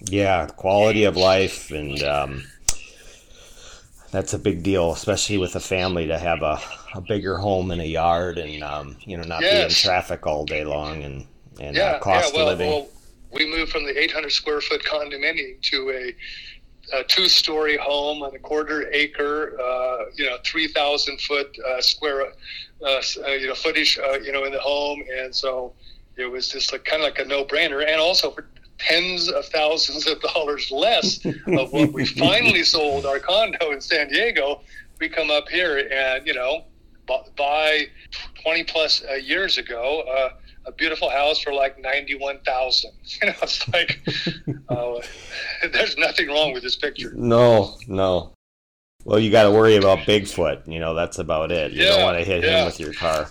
Yeah, quality of life, and um, that's a big deal, especially with a family to have a, a bigger home and a yard, and um, you know not be in traffic all day long, and and
yeah,
uh, cost
yeah. Well,
of living.
well, we moved from the 800 square foot condominium to a, a two-story home on a quarter acre, uh, you know, 3,000 foot uh, square, uh, uh, you know, footage, uh, you know, in the home, and so it was just like kind of like a no-brainer. And also for tens of thousands of dollars less of what we finally sold our condo in San Diego, we come up here and you know buy 20 plus uh, years ago uh, a beautiful house for like 91,000. You know, it's like uh, there's nothing wrong with this picture.
No, no. Well, you got to worry about Bigfoot. You know, that's about it. You
Yeah,
don't want to hit
yeah.
him with your car.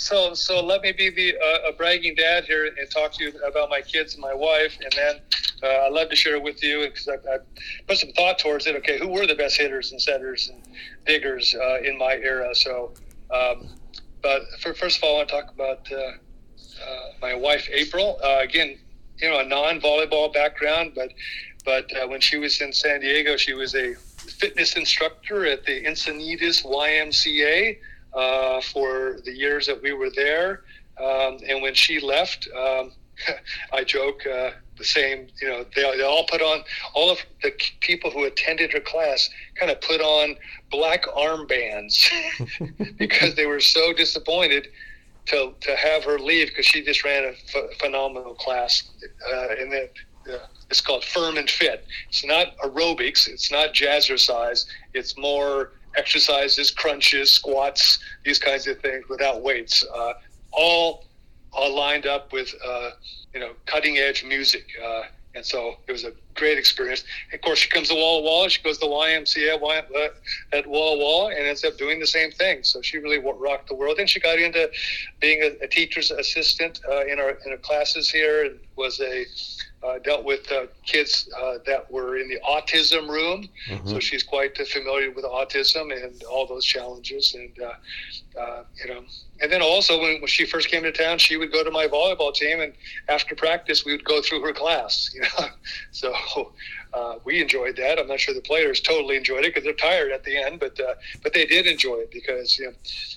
So, so let me be the uh, a bragging dad here and talk to you about my kids and my wife, and then uh, I'd love to share it with you because I, I put some thought towards it. Okay, who were the best hitters and setters and diggers uh, in my era? So, um, but for, first of all, I want to talk about uh, uh, my wife April. Uh, again, you know, a non-volleyball background, but but when she was in San Diego, she was a fitness instructor at the Encinitas YMCA uh, for the years that we were there. Um, and when she left, um, I joke uh, the same. You know, they, they all put on all of the people who attended her class kind of put on black armbands because they were so disappointed to to have her leave because she just ran a ph phenomenal class. Uh, and then uh, it's called Firm and Fit. It's not aerobics. It's not jazzercise. It's more exercises, crunches, squats, these kinds of things without weights. Uh, all lined up with uh, you know cutting edge music. Uh, and so it was a great experience. Of course, she comes to Walla Walla. She goes to YMCA uh, at Walla Walla and ends up doing the same thing. So she really rocked the world. And she got into being a, a teacher's assistant uh, in our in our classes here, and was a uh, dealt with uh, kids uh, that were in the autism room. So she's quite familiar with autism and all those challenges. And uh, uh, you know, and then also when, when she first came to town, she would go to my volleyball team, and after practice, we would go through her class. You know, so uh, we enjoyed that. I'm not sure the players totally enjoyed it because they're tired at the end, but uh, but they did enjoy it because you know,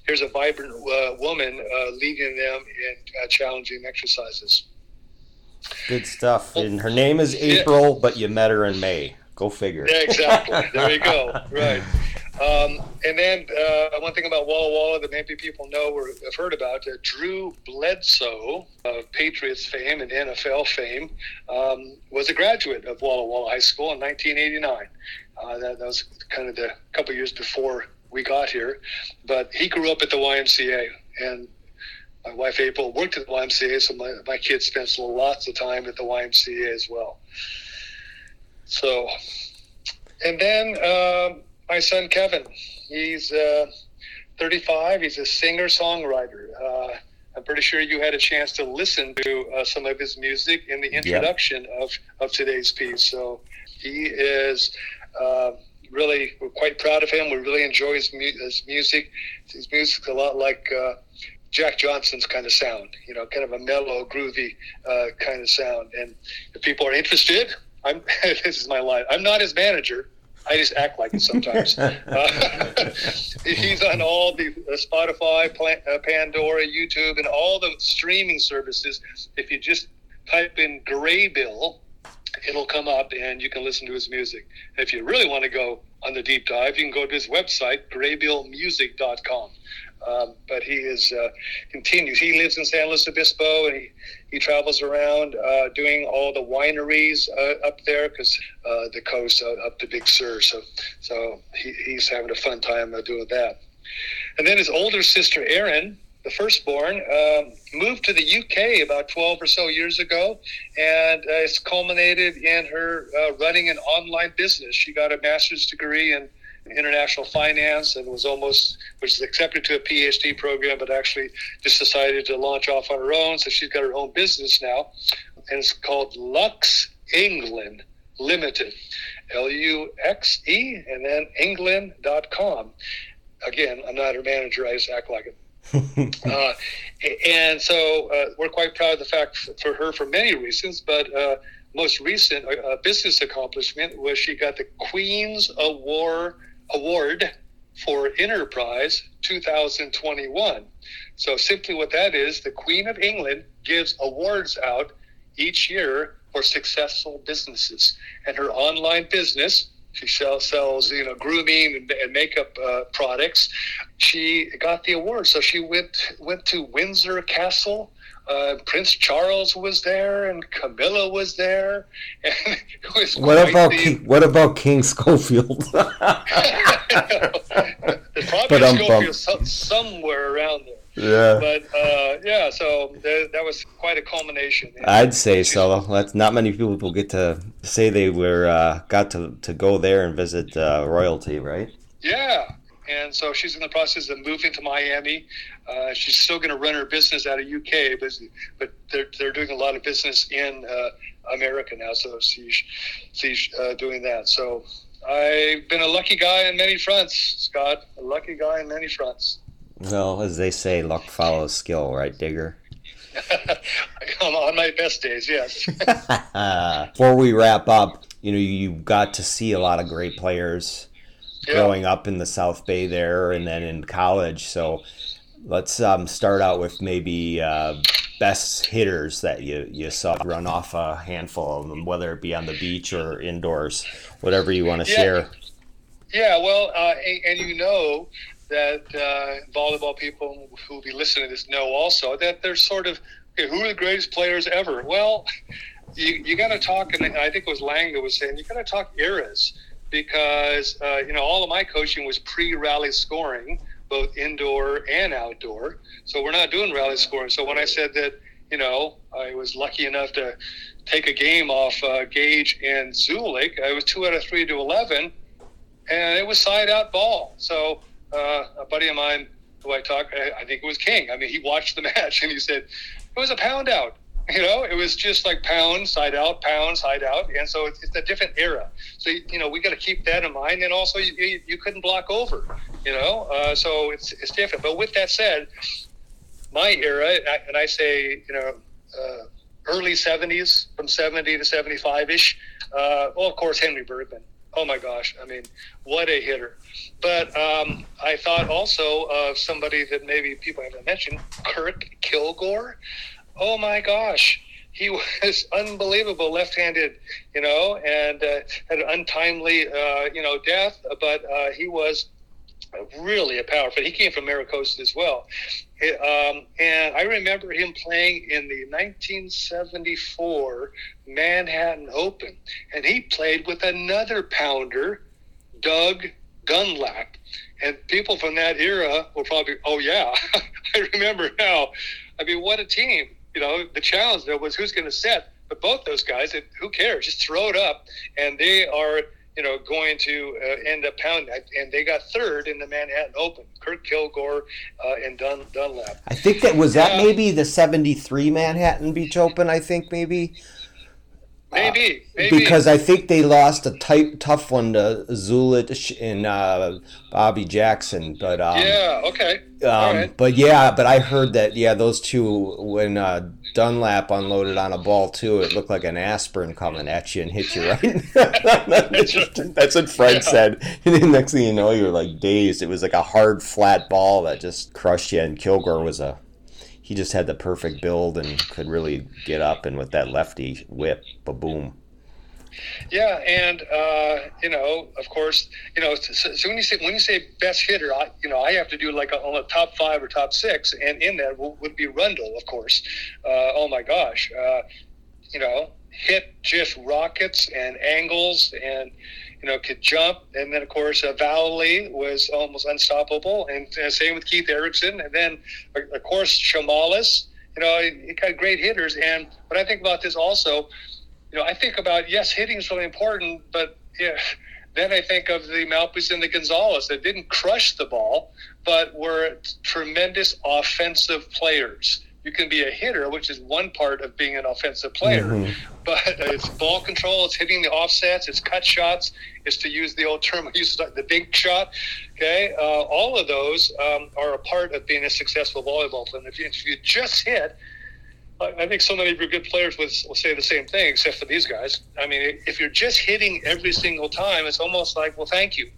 here's a vibrant uh, woman uh, leading them in uh, challenging exercises.
Good stuff. And her name is April, but you met her in May. Go figure.
Yeah, exactly. there you go. Right. Um, and then uh, one thing about Walla Walla that maybe people know or have heard about, uh, Drew Bledsoe of Patriots fame and NFL fame um, was a graduate of Walla Walla High School in 1989. Uh, that, that was kind of the couple years before we got here. But he grew up at the YMCA, and my wife April worked at the YMCA, so my, my kids spent lots of time at the YMCA as well. So, and then um, my son Kevin, he's uh, 35. He's a singer songwriter. Uh, I'm pretty sure you had a chance to listen to uh, some of his music in the introduction of, of today's piece. So he is uh, really, we're quite proud of him. We really enjoy his, mu- his music. His music's a lot like uh, Jack Johnson's kind of sound, you know, kind of a mellow, groovy uh, kind of sound. And if people are interested, I'm, this is my line. I'm not his manager. I just act like it sometimes. uh, he's on all the uh, Spotify, Pla- uh, Pandora, YouTube, and all the streaming services. If you just type in Graybill, it'll come up and you can listen to his music. If you really want to go on the deep dive, you can go to his website, graybillmusic.com. Um, but he is uh, continues. He lives in San Luis Obispo, and he, he travels around uh, doing all the wineries uh, up there because uh, the coast uh, up to Big Sur. So so he, he's having a fun time uh, doing that. And then his older sister Erin, the firstborn, um, moved to the UK about 12 or so years ago, and it's culminated in her running an online business. She got a master's degree in international finance and was almost was accepted to a PhD program, but actually just decided to launch off on her own. So she's got her own business now, and it's called Lux England Limited, L U X E, and then England.com. Again, I'm not her manager. I just act like it. uh, and so uh, we're quite proud of the fact for her for many reasons, but uh, most recent uh, business accomplishment was she got the Queen's Award Award for Enterprise 2021. So simply what that is, the Queen of England gives awards out each year for successful businesses, and her online business She sells, sells you know, grooming and, and makeup uh, products. She got the award, so she went went to Windsor Castle. Uh, Prince Charles was there, and Camilla was there. And was
What about
the-
King, what about King Schofield?
There's probably
But, um,
Schofield some, somewhere around there.
yeah.
But uh, yeah, so th- that was quite a culmination.
I'd say so. That's not many people get to say they were uh, got to, to go there and visit uh, royalty, right?
Yeah. And so she's in the process of moving to Miami. Uh, she's still going to run her business out of UK, but but they're, they're doing a lot of business in uh, America now. So she's she's uh, doing that. So I've been a lucky guy on many fronts, Scott. A lucky guy on many fronts.
Well, as they say, luck follows skill, right, Digger?
on, on my best days, yes.
Before we wrap up, you know, you got to see a lot of great players
Yeah.
growing up in the South Bay there and then in college. So let's um, start out with maybe uh, best hitters that you, you saw run off a handful of them, whether it be on the beach or indoors, whatever you want to
Yeah.
share.
Yeah, well, uh, and, and you know that uh, volleyball people who will be listening to this know also that they're sort of okay, who are the greatest players ever? Well, you, you got to talk, and I think it was Lang that was saying you got to talk eras because uh, you know all of my coaching was pre-rally scoring, both indoor and outdoor. So we're not doing rally scoring. So when I said that, you know, I was lucky enough to take a game off uh, Gage and Zulik, I was two out of three to eleven and it was side out ball. So uh, a buddy of mine who I talked, I, I think it was King. I mean, he watched the match and he said it was a pound out. You know, it was just like pound, side out, pound, side out, and so it's, it's a different era. So you know, we got to keep that in mind. And also, you, you, you couldn't block over. You know, uh, so it's it's different. But with that said, my era, I- and I say, you know, uh, early '70s, from '70 to '75 ish. Uh, well, of course, Henry Bergmann. Oh my gosh! I mean, what a hitter! But um, I thought also of somebody that maybe people haven't mentioned, Kirk Kilgore. Oh my gosh, he was unbelievable left-handed, you know, and uh, had an untimely, uh, you know, death. But uh, he was really a powerful. He came from MiraCosta as well, um, and I remember him playing in the 1974 Manhattan Open, and he played with another pounder, Doug Dunlap. And people from that era will probably, oh yeah, I remember now. I mean, what a team! You know, the challenge though was who's going to set. But both those guys, it, who cares? Just throw it up, and they are, you know, going to uh, end up pounding. And they got third in the Manhattan Open. Kirk Kilgore uh, and Dun, Dunlap.
I think that was that
Yeah.
maybe the 73 Manhattan Beach Open, I think maybe.
Maybe, maybe
Because I think they lost a tight, tough one to Zulich and uh, Bobby Jackson, but um,
yeah, okay,
um,
right.
but yeah, but I heard that yeah, those two when uh, Dunlap unloaded on a ball too, it looked like an aspirin coming at you and hit you right. that's, that's what Fred
Yeah.
said. And then next thing you know, you're like dazed. It was like a hard, flat ball that just crushed you. And Kilgore was a he just had the perfect build and could really get up and with that lefty whip, ba boom.
Yeah, and uh, you know, of course, you know, so, so when you say when you say best hitter, I, you know, I have to do like a, on a top five or top six, and in that would, be Rundle, of course. Uh, oh my gosh, uh, you know, hit just rockets and angles, and you know, could jump, and then of course, uh, Valley was almost unstoppable, and uh, same with Keith Erickson, and then uh, of course Chamales. You know, he got great hitters, and when I think about this also you know, I think about yes, hitting is really important, but yeah, then I think of the Malpus and the Gonzalez that didn't crush the ball, but were tremendous offensive players. You can be a hitter, which is one part of being an offensive player,
Mhm.
but it's ball control, it's hitting the offsets, it's cut shots, it's to use the old term I used to the big shot. Okay, uh, all of those um, are a part of being a successful volleyball player. If you, if you just hit, I I think so many of your good players would, will say the same thing, except for these guys. I mean, if you're just hitting every single time, it's almost like, well, thank you.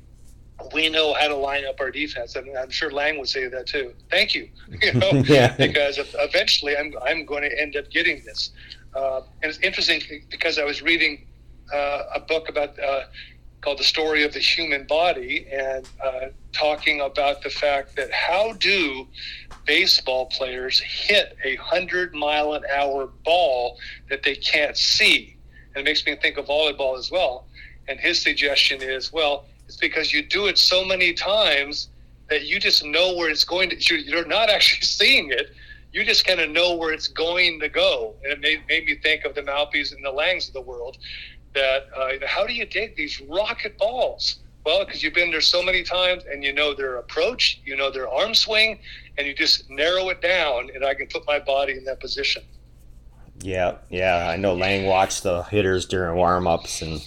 We know how to line up our defense, and I'm sure Lang would say that too. Thank you, you know,
Yeah.
because eventually I'm I'm going to end up getting this. Uh, and it's interesting because I was reading uh, a book about uh, called The Story of the Human Body, and uh, talking about the fact that how do baseball players hit a 100 mile an hour ball that they can't see? And it makes me think of volleyball as well. And his suggestion is, well, it's because you do it so many times that you just know where it's going to. You're not actually seeing it. You just kind of know where it's going to go. And it made, made me think of the Malpys and the Langs of the world. That uh, how do you dig these rocket balls? Well, because you've been there so many times and you know their approach, you know their arm swing, and you just narrow it down, and I can put my body in that position.
Yeah, yeah. I know Lang watched the hitters during warm ups and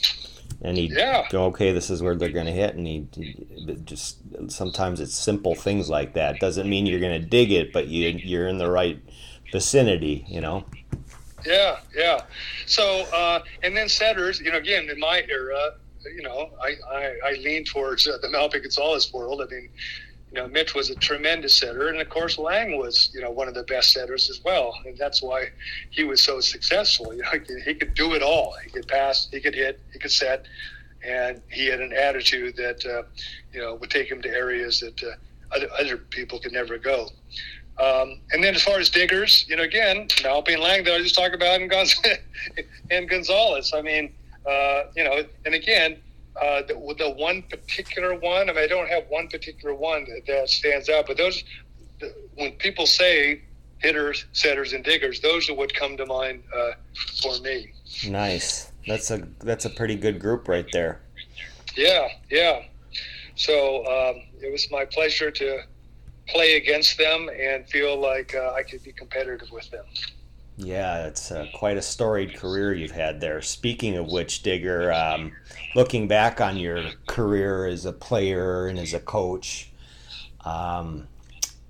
and he
Yeah.
go, okay, this is where they're going to hit, and he, he just sometimes it's simple things like that. Doesn't mean you're going to dig it, but you you're in the right vicinity, you know.
Yeah, yeah. So, uh, and then setters, you know, again, in my era, you know, I, I, I lean towards uh, the Malpe Gonzalez world. I mean, you know, Mitch was a tremendous setter, and of course, Lang was, you know, one of the best setters as well, and that's why he was so successful. You know, he could, do it all. He could pass, he could hit, he could set, and he had an attitude that, uh, you know, would take him to areas that uh, other, other people could never go. Um, and then as far as diggers, you know, again, Malpe and Lang that I just talked about and, Gonz- and Gonzalez. I mean, uh, you know, and again, uh, the, the one particular one, I mean, I don't have one particular one that, that stands out, but those, the, when people say hitters, setters, and diggers, those are what come to mind uh, for me.
Nice. That's a that's a pretty good group right there.
Yeah, yeah. So um, it was my pleasure to play against them and feel like uh, I could be competitive with them.
Yeah, it's uh, quite a storied career you've had there. Speaking of which, Digger, um, looking back on your career as a player and as a coach, um,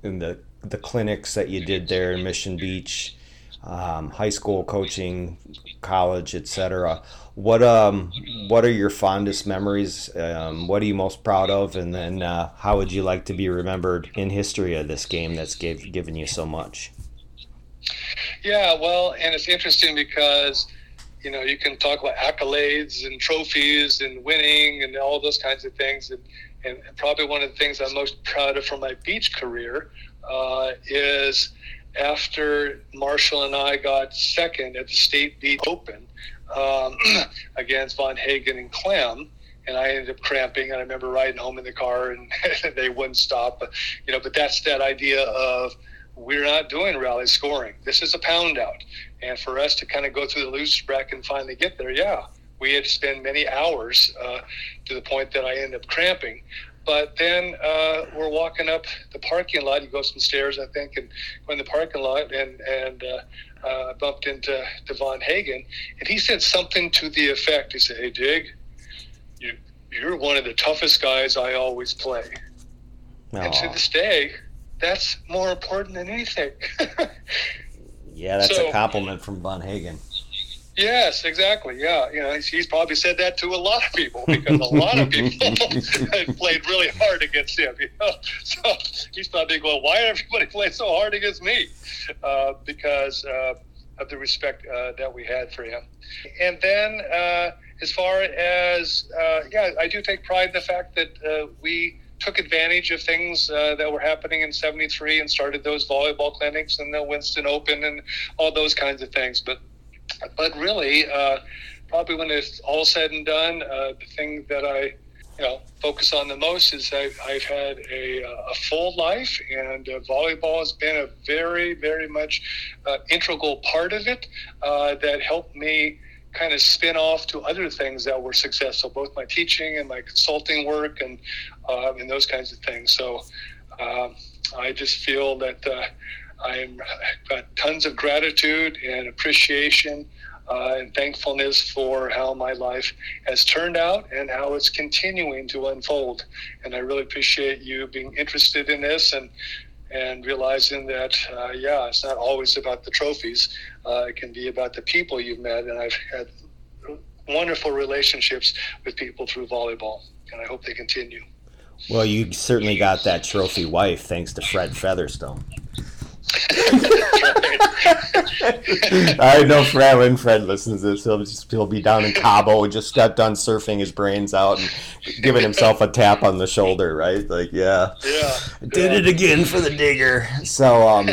in the the clinics that you did there in Mission Beach, um, high school coaching, college, etc. What um what are your fondest memories? Um, what are you most proud of? And then uh, how would you like to be remembered in history of this game that's gave, given you so much?
Yeah, well, and it's interesting because you know you can talk about accolades and trophies and winning and all those kinds of things, and, and probably one of the things I'm most proud of from my beach career uh, is after Marshall and I got second at the State Beach Open um, against Von Hagen and Clem. And I ended up cramping, and I remember riding home in the car, and they wouldn't stop. But you know, but that's that idea of we're not doing rally scoring. This is a pound out. And for us to kind of go through the loose bracket and finally get there, yeah, we had to spend many hours uh, to the point that I ended up cramping. But then uh, we're walking up the parking lot. You go some stairs, I think, and go in the parking lot, and and uh, uh, bumped into Devon Hagen, and he said something to the effect. He said, "Hey, Dig, you you're one of the toughest guys I always play." And to this day, that's more important than anything.
Yeah, that's
So-
a compliment from Von Hagen.
yes, exactly. Yeah, you know, he's, he's probably said that to a lot of people because a lot of people played really hard against him. You know? So he's probably going, "Why everybody play so hard against me?" Uh, because uh, of the respect uh, that we had for him. And then, uh, as far as uh, yeah, I do take pride in the fact that uh, we took advantage of things uh, that were happening in 73 and started those volleyball clinics and the Winston Open and all those kinds of things. But but really, uh, probably when it's all said and done, uh, the thing that I you know focus on the most is I, I've had a, a full life, and uh, volleyball has been a very very much uh, integral part of it uh, that helped me kind of spin off to other things that were successful, both my teaching and my consulting work and uh, and those kinds of things. So um, I just feel that uh, I'm I've got tons of gratitude and appreciation uh, and thankfulness for how my life has turned out and how it's continuing to unfold. And I really appreciate you being interested in this and and realizing that uh, yeah, it's not always about the trophies. Uh, it can be about the people you've met, and I've had wonderful relationships with people through volleyball, and I hope they continue.
Well, you certainly got that trophy wife thanks to Fred Featherstone. I know Fred when Fred listens to this, he'll just he'll be down in Cabo, and just got done surfing his brains out and giving himself a tap on the shoulder, right? Like, yeah,
Yeah.
did it again for the digger. So, um,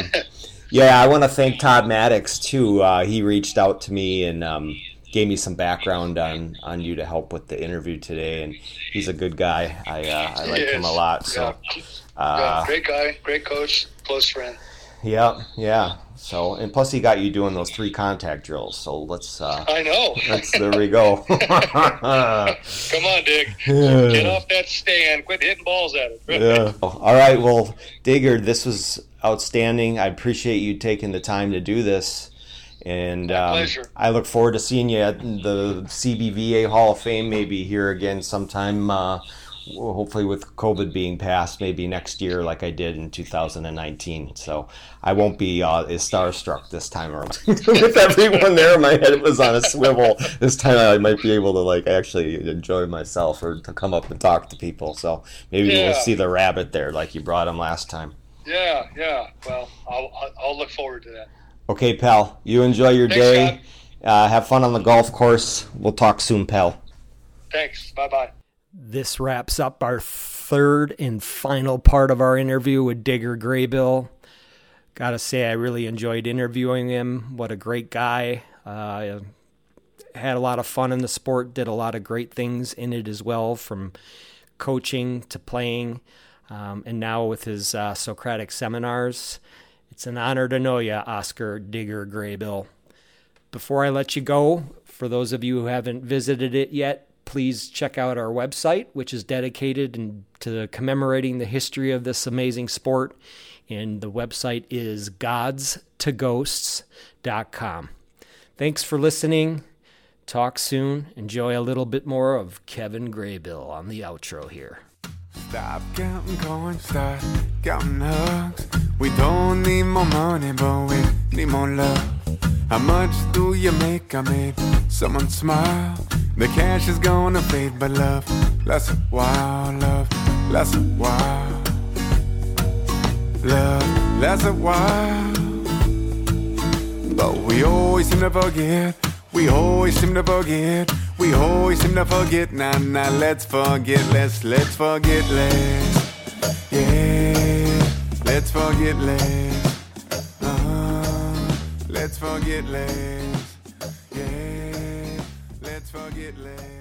yeah, I want to thank Todd Maddox too. Uh, he reached out to me and um, gave me some background on on you to help with the interview today, and he's a good guy. I uh, I like him a lot. So,
Yeah.
uh,
yeah, great guy, great coach, close friend.
yeah, yeah. So, and plus he got you doing those three contact drills. So let's uh,
I know.
let's there we go.
Come on, Dick. Get off that stand. Quit hitting balls at it.
Yeah. All right. Well, Digger, this was outstanding. I appreciate you taking the time to do this. And um. I look forward to seeing you at the CBVA Hall of Fame maybe here again sometime. Uh, hopefully, with COVID being passed, maybe next year, like I did in 2019. So I won't be uh, as starstruck this time around. with everyone there, my head was on a swivel. This time, I might be able to like actually enjoy myself or to come up and talk to people. So maybe we'll see the rabbit there, like you brought him last time.
Yeah, yeah. Well, I'll- I'll look forward to that.
Okay, pal. You enjoy your
Thanks,
day. Uh, have fun on the golf course. We'll talk soon, pal.
Thanks. Bye bye.
This wraps up our third and final part of our interview with Digger Graybill. Gotta say, I really enjoyed interviewing him. What a great guy. Uh, had a lot of fun in the sport, did a lot of great things in it as well, from coaching to playing, um, and now with his uh, Socratic seminars. It's an honor to know you, Oscar Digger Graybill. Before I let you go, for those of you who haven't visited it yet, please check out our website, which is dedicated to commemorating the history of this amazing sport. And the website is godstoghosts.com. Thanks for listening. Talk soon. Enjoy a little bit more of Kevin Graybill on the outro here.
Stop counting coins, start counting hugs. We don't need more money, but we need more love. How much do you make? I made someone smile. The cash is gonna fade, but love lasts a while. Love lasts a while. Love lasts a while. But we always seem to forget. We always seem to forget. We always seem to forget. Now, now, let's forget. Let's let's forget less. Yeah, let's forget less. Uh, let's forget less. Yeah, let's forget less.